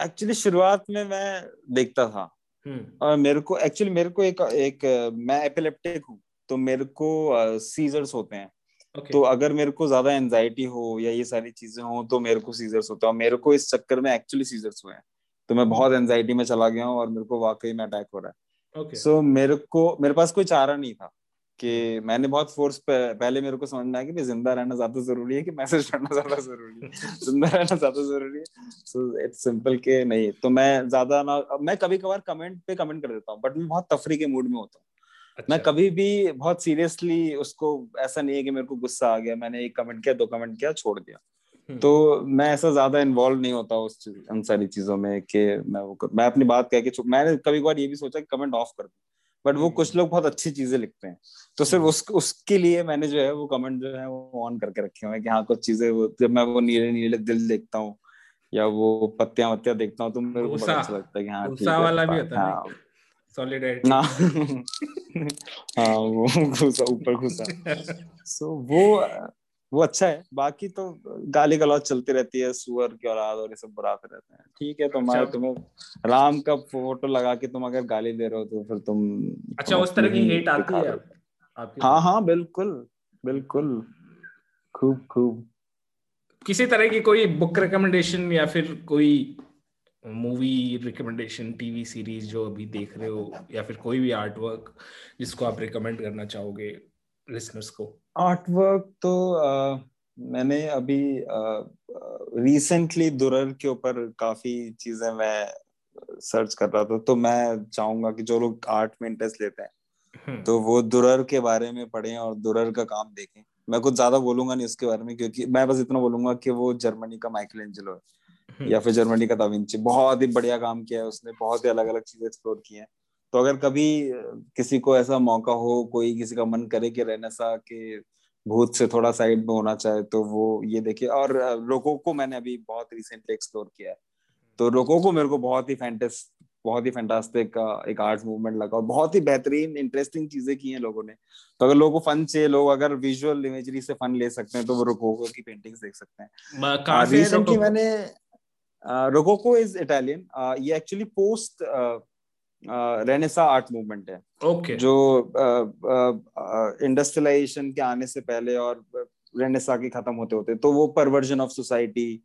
एक्चुअली शुरुआत में मैं देखता था। हम्म। और मेरे को एक्चुअली मेरे को एक एक मैं एपिलेप्टिक हूँ तो मेरे को सीजर्स होते हैं। Okay. तो अगर मेरे को ज़्यादा एंजाइटी हो या ये सारी चीज़ें हो तो मेरे को सीजर्स होता है। मेरे को इस चक्कर में एक्चुअली सीजर्स हुए हैं। तो मैं बहुत एंजाइटी में चला गया हूँ और मेरे को वाकई में अटैक हो रहा है। Okay. so, मेरे को मेरे पास कोई चारा नहीं था कि मैंने बहुत फोर्स पहले मेरे को समझना है कि ज़िंदा रहना ज़्यादा ज़रूरी है कि मैसेज करना ज़्यादा ज़रूरी है। ज़िंदा रहना ज़्यादा ज़रूरी है। सो इट्स सिंपल के नहीं। तो मैं ज़्यादा ना मैं कभी कभार कमेंट पे कमेंट कर देता हूँ बट मैं बहुत तफरी के मूड में होता हूँ। अच्छा। मैं कभी भी बहुत सीरियसली उसको ऐसा नहीं है कि मेरे को गुस्सा आ गया मैंने एक कमेंट किया दो कमेंट किया छोड़ दिया हम्म। तो मैं ऐसा ज़्यादा इन्वॉल्व नहीं होता उस उन सारी चीज़ों में कि मैं वो कर, मैं अपनी बात कह के मैंने कभी कभार ये भी सोचा कि कमेंट ऑफ़ कर दूँ बट वो कुछ हम्म। लोग बहुत अच्छी चीज़ें लिखते हैं तो सिर्फ़ हम्म। उस उसके लिए मैंने जो है वो कमेंट जो है वो ऑन करके रखे हुए हैं कि हाँ कुछ चीज़ें जब मैं वो नीले नीले दिल देखता हूँ या वो पत्तियाँ वत्तियाँ देखता हूँ तो मेरे को बड़ा अच्छा लगता है कि हाँ वाला भी होता है ना। हाँ वो घुसा ऊपर घुसा। सो वो वो अच्छा है। बाकी तो गाली गलौज चलती रहती है सुअर की औलाद और ये सब बुराते रहते हैं। ठीक है तुम्हारे अच्छा। तुम्हें राम का फ़ोटो लगा के तुम अगर गाली दे रहे हो तो फिर तुम अच्छा उस तरह की हेट आती है हाँ हाँ बिल्कुल बिल्कुल। खूब खूब। किसी तरह की कोई बुक रिकमेंडेशन या फिर कोई मूवी रिकमेंडेशन टीवी सीरीज़ जो अभी देख रहे हो या फिर कोई भी आर्ट वर्क जिसको आप रिकमेंड करना चाहोगे लिसनर्स को आर्ट वर्क तो आ, मैंने अभी रिसेंटली दुरर के ऊपर काफ़ी चीज़ें मैं सर्च कर रहा था तो मैं चाहूँगा कि जो लोग आर्ट में इंटरेस्ट लेते हैं हम्म। तो वो दुरर के बारे में पढ़ें और दुरर का काम देखें मैं कुछ ज़्यादा बोलूँगा नहीं उसके बारे में क्योंकि मैं बस इतना बोलूँगा कि वो जर्मनी का माइकल एंजलो है। या फिर जर्मनी का दाविंची बहुत ही बढ़िया काम किया है उसने बहुत ही अलग अलग चीज़ें एक्सप्लोर की हैं। तो अगर कभी किसी को ऐसा मौका हो कोई किसी का मन करे कि रेनेसा के भूत से थोड़ा साइड में होना चाहे तो वो ये देखिए। और रोको को मैंने अभी बहुत रिसेंटली एक्सप्लोर किया है। तो रोको को मेरे को बहुत ही फैंटेस्ट बहुत ही फैंटास्टिक एक आर्ट मूवमेंट लगा और बहुत ही बेहतरीन इंटरेस्टिंग चीज़ें की हैं लोगों ने। तो अगर लोगों को फन चाहिए लोग अगर विजुअल इमेजरी से फन ले सकते हैं तो वो रोकोको की पेंटिंग्स देख सकते हैं। रिसेंटली मैंने रोकोको इज़ इटालियन ये actually post renaissance art movement है। Okay. जो इंडस्ट्रियलाइजेशन के आने से पहले और रेनेसा के खत्म होते होते तो वो परवर्जन ऑफ़ सोसाइटी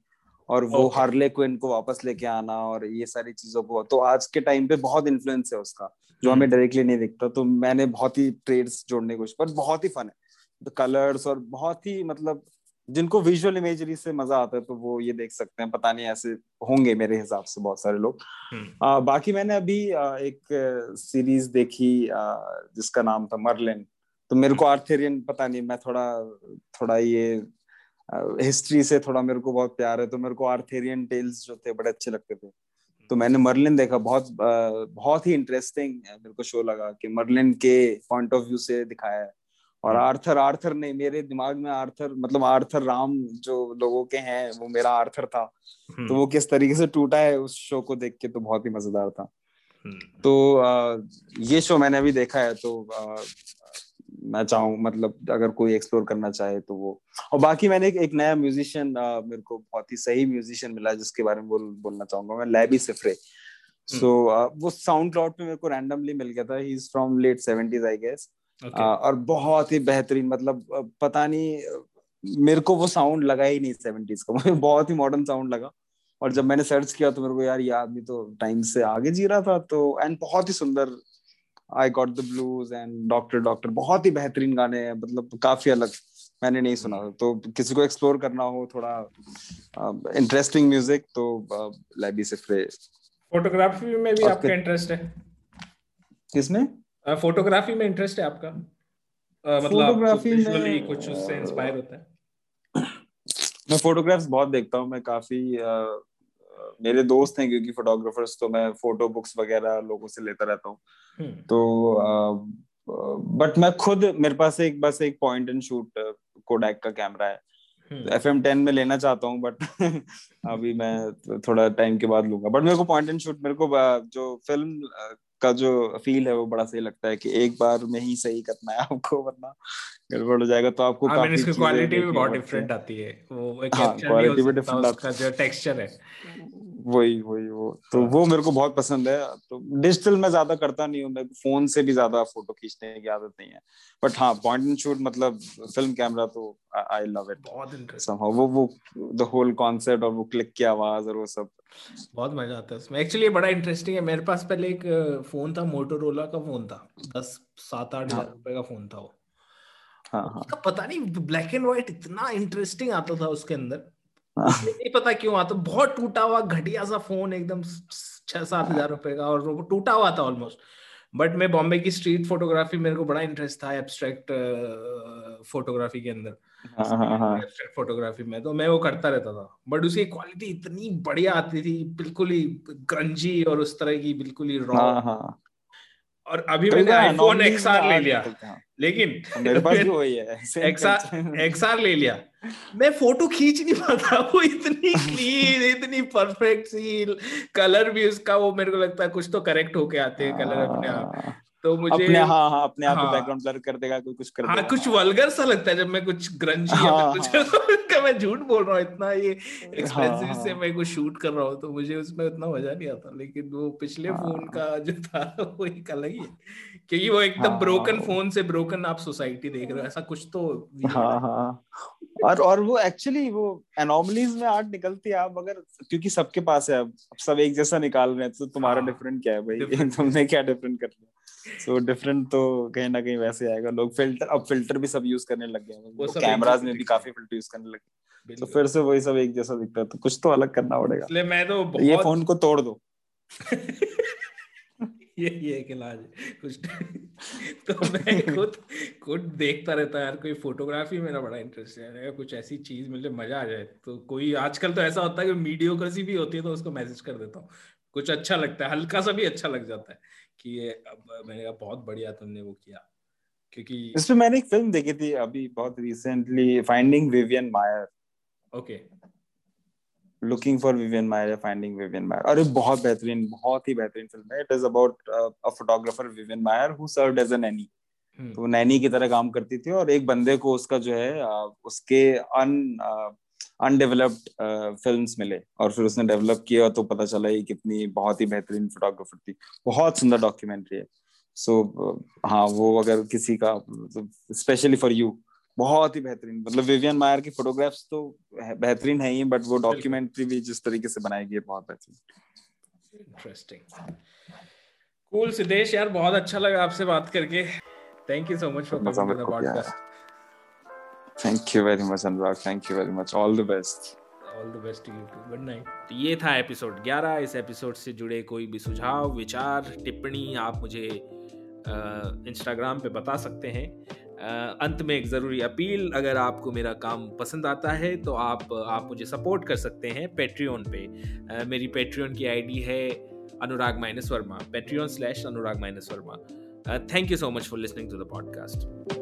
और वो okay. हार्ले क्विन को वापस लेके आना और ये सारी चीज़ों को तो आज के टाइम पे बहुत इन्फ्लुएंस है उसका जो हमें डायरेक्टली नहीं दिखता। तो मैंने बहुत ही ट्रेड्स जोड़ने की कोशिश पर बहुत ही फन है। कलर्स और बहुत ही मतलब जिनको विजुअल इमेजरी से मज़ा आता है तो वो ये देख सकते हैं। पता नहीं ऐसे होंगे मेरे हिसाब से बहुत सारे लोग। हम्म। बाकी मैंने अभी आ, एक सीरीज़ देखी आ, जिसका नाम था मर्लिन। तो मेरे को आर्थेरियन पता नहीं मैं थोड़ा थोड़ा ये हिस्ट्री से थोड़ा मेरे को बहुत प्यार है तो मेरे को आर्थेरियन टेल्स जो थे बड़े अच्छे लगते थे। तो मैंने मर्लिन देखा बहुत बहुत ही इंटरेस्टिंग मेरे को शो लगा कि मर्लिन के पॉइंट ऑफ़ व्यू से दिखाया है। और आर्थर हम्म। आर्थर नहीं मेरे दिमाग में आर्थर मतलब आर्थर राम जो लोगों के हैं वो मेरा आर्थर था तो हम्म। वो किस तरीके से टूटा है उस शो को देख के तो बहुत ही मज़ेदार था हम्म। तो आ, ये शो मैंने अभी देखा है तो आ, मैं चाहूँ मतलब अगर कोई एक्सप्लोर करना चाहे तो वो और बाकी मैंने एक, एक नया म्यूजिशियन मेरे को बहुत ही सही म्यूजिशियन मिला जिसके बारे में बोल बोलना चाहूँगा मैं Labi Siffre so so, uh, वो साउंड क्लाउड पे मेरे को रैंडमली मिल गया था ही is from late seventies I guess और बहुत ही बेहतरीन मतलब पता नहीं मेरे को वो साउंड लगा ही नहीं सेवेंटीज का। मुझे बहुत ही मॉडर्न साउंड लगा। और जब मैंने सर्च किया तो मेरे को यार ये आदमी तो टाइम से आगे जी रहा था तो एंड बहुत ही सुंदर I got the blues and doctor doctor बहुत ही बेहतरीन गाने हैं मतलब काफ़ी अलग मैंने नहीं सुना तो किसी को एक्सप्लोर करना हो थोड़ा इंटरेस्टिंग म्यूज़िक तो लैबी से फ्रे फोटोग्राफी में भी आपका इंटरेस्ट है। किसमें फोटोग्राफी में इंटरेस्ट है आपका? मतलब फोटोग्राफी में कुछ उससे इंस्पायर होता है? मैं फोटोग्राफ्स बहुत देखता हूँ मैं काफ़ी मेरे दोस्त हैं क्योंकि फोटोग्राफर्स तो मैं फ़ोटो बुक्स वगैरह लोगों से लेता रहता हूँ। हम्म। तो बट मैं खुद मेरे पास एक बस एक पॉइंट एंड शूट कोडैक का कैमरा है। एफ़ एम टेन में लेना चाहता हूँ बट अभी मैं थोड़ा टाइम के बाद लूँगा। बट मेरे को पॉइंट एंड शूट मेरे को जो फ़िल्म का जो फील है वो बड़ा सही लगता है कि एक बार में ही सही करना है आपको वरना गड़बड़ हो जाएगा। तो आपको काफ़ी इसकी क्वालिटी भी बहुत डिफरेंट आती है। वो एक हाँ, क्वालिटी भी डिफरेंट आता है जो टेक्सचर है। वही वही वो। तो हाँ। वो मेरे को बहुत पसंद है। तो डिजिटल में ज़्यादा करता नहीं हूँ। मैं फ़ोन से भी ज़्यादा फ़ोटो खींचने की आदत नहीं है। बट हाँ पॉइंट एंड शूट मतलब फ़िल्म कैमरा तो आई लव इट बहुत इंटरेस्टिंग वो वो द होल कॉन्सेप्ट और वो क्लिक की आवाज़ और वो सब। बहुत मज़ा आता है उसमें। एक्चुअली बड़ा इंटरेस्टिंग है। मेरे पास पहले एक फ़ोन था मोटोरोला का फ़ोन था। दस सात आठ हज़ार हाँ। रुपए का फ़ोन था वो। हाँ, हाँ. पता नहीं ब्लैक एंड व्हाइट इतना इंटरेस्टिंग आता था उसके अंदर. नहीं पता क्यों आता बहुत टूटा हुआ घटिया सा फ़ोन एकदम छह सात हज़ार रुपए का और वो टूटा हुआ था ऑलमोस्ट बट मैं बॉम्बे की स्ट्रीट फोटोग्राफी मेरे को बड़ा इंटरेस्ट था एब्स्ट्रैक्ट फोटोग्राफी के अंदर। एब्स्ट्रैक्ट फोटोग्राफी में तो मैं वो करता रहता था। बट उसकी क्वालिटी इतनी बढ़िया आती थी बिल्कुल ही क्रंची और उस तरह की बिल्कुल ही रॉ और अभी मैंने आईफोन एक्सआर ले लिया। लेकिन मेरे पास भी वही है एक्सआर एक्सआर ले लिया। मैं फ़ोटो खींच नहीं पाता वो इतनी क्लीन इतनी परफेक्ट सी कलर भी उसका वो मेरे को लगता है कुछ तो करेक्ट होके आते हैं कलर अपने आप। तो मुझे अपने हाँ हाँ अपने आप हाँ, बैकग्राउंड ब्लर कर देगा कोई कुछ कर हाँ, देगा। कुछ वल्गर सा लगता है जब मैं कुछ ग्रंजी हाँ, या कुछ हाँ, मैं झूठ बोल रहा हूँ इतना ये एक्सपेंसिव हाँ, से मैं कुछ शूट कर रहा हूँ तो मुझे उसमें उतना मज़ा नहीं आता लेकिन वो पिछले हाँ, फ़ोन का जो था वो एक अलग ही क्योंकि वो एकदम हाँ, ब्रोकन फ़ोन से ब्रोकन आप सोसाइटी देख रहे हो ऐसा कुछ तो हाँ हाँ। और और वो एक्चुअली वो एनोमलीज में आर्ट निकलती है आप अगर क्योंकि सबके पास है अब सब एक जैसा निकाल रहे हैं तो तुम्हारा डिफरेंट हाँ, क्या है भाई? तुमने क्या डिफरेंट कर लिया? सो so, डिफरेंट तो कहीं ना कहीं वैसे आएगा। लोग फ़िल्टर अब फ़िल्टर भी सब यूज़ करने लग गए हैं। कैमराज में भी काफ़ी फ़िल्टर यूज़ करने लगे तो फिर से वही सब एक जैसा दिखता है। तो कुछ तो अलग करना पड़ेगा। इसलिए मैं तो बहुत... ये फ़ोन को तोड़ दो। ये ये इलाज कुछ तो मैं खुद खुद देखता रहता यार। कोई फोटोग्राफी मेरा बड़ा इंटरेस्ट है अगर कुछ ऐसी चीज़ मुझे मज़ा आ जाए तो कोई आजकल तो ऐसा होता है कि वीडियोग्राफी भी होती है तो उसको मैसेज कर देता हूँ। कुछ अच्छा लगता है। हल्का सा भी अच्छा लग जाता है। कि ये अब मैंने कहा बहुत बढ़िया तुमने वो किया। क्योंकि इसमें मैंने एक फ़िल्म देखी थी अभी बहुत recently finding Vivian Maier okay looking for Vivian Maier finding Vivian Maier अरे बहुत बेहतरीन बहुत ही बेहतरीन फ़िल्म है। It is about a photographer Vivian Maier who served as a nanny तो नैनी की तरह काम करती थी और एक बंदे को उसका जो है उसके अन अनडेवलप्ड फिल्म्स मिले और फिर उसने डेवलप किया तो पता चला ये कितनी बहुत ही बेहतरीन फोटोग्राफर थी। बहुत सुंदर डॉक्यूमेंट्री है। सो so, हाँ वो अगर किसी का स्पेशली फॉर यू बहुत ही बेहतरीन मतलब विवियन मायर की फोटोग्राफ्स तो बेहतरीन है ही बट वो डॉक्यूमेंट्री भी जिस तरीके से बनाई गई है बहुत बेहतरीन। इंटरेस्टिंग कूल सिद्धेश यार बहुत अच्छा लगा आपसे बात करके। Thank you so much for coming to the podcast thank you very much Anurag thank you very much all the best all the best to you too good night तो ये था एपिसोड 11 इस एपिसोड से जुड़े कोई भी सुझाव, विचार, टिप्पणी आप मुझे इंस्टाग्राम पे बता सकते हैं। अंत में एक ज़रूरी अपील, अगर आपको मेरा काम पसंद आता है तो आप आप मुझे सपोर्ट कर सकते हैं पेट्रियन पे। मेरी पेट्रियन की आईडी है Anurag minus Verma Patreon slash Anurag minus Verma thank you so much for listening to the podcast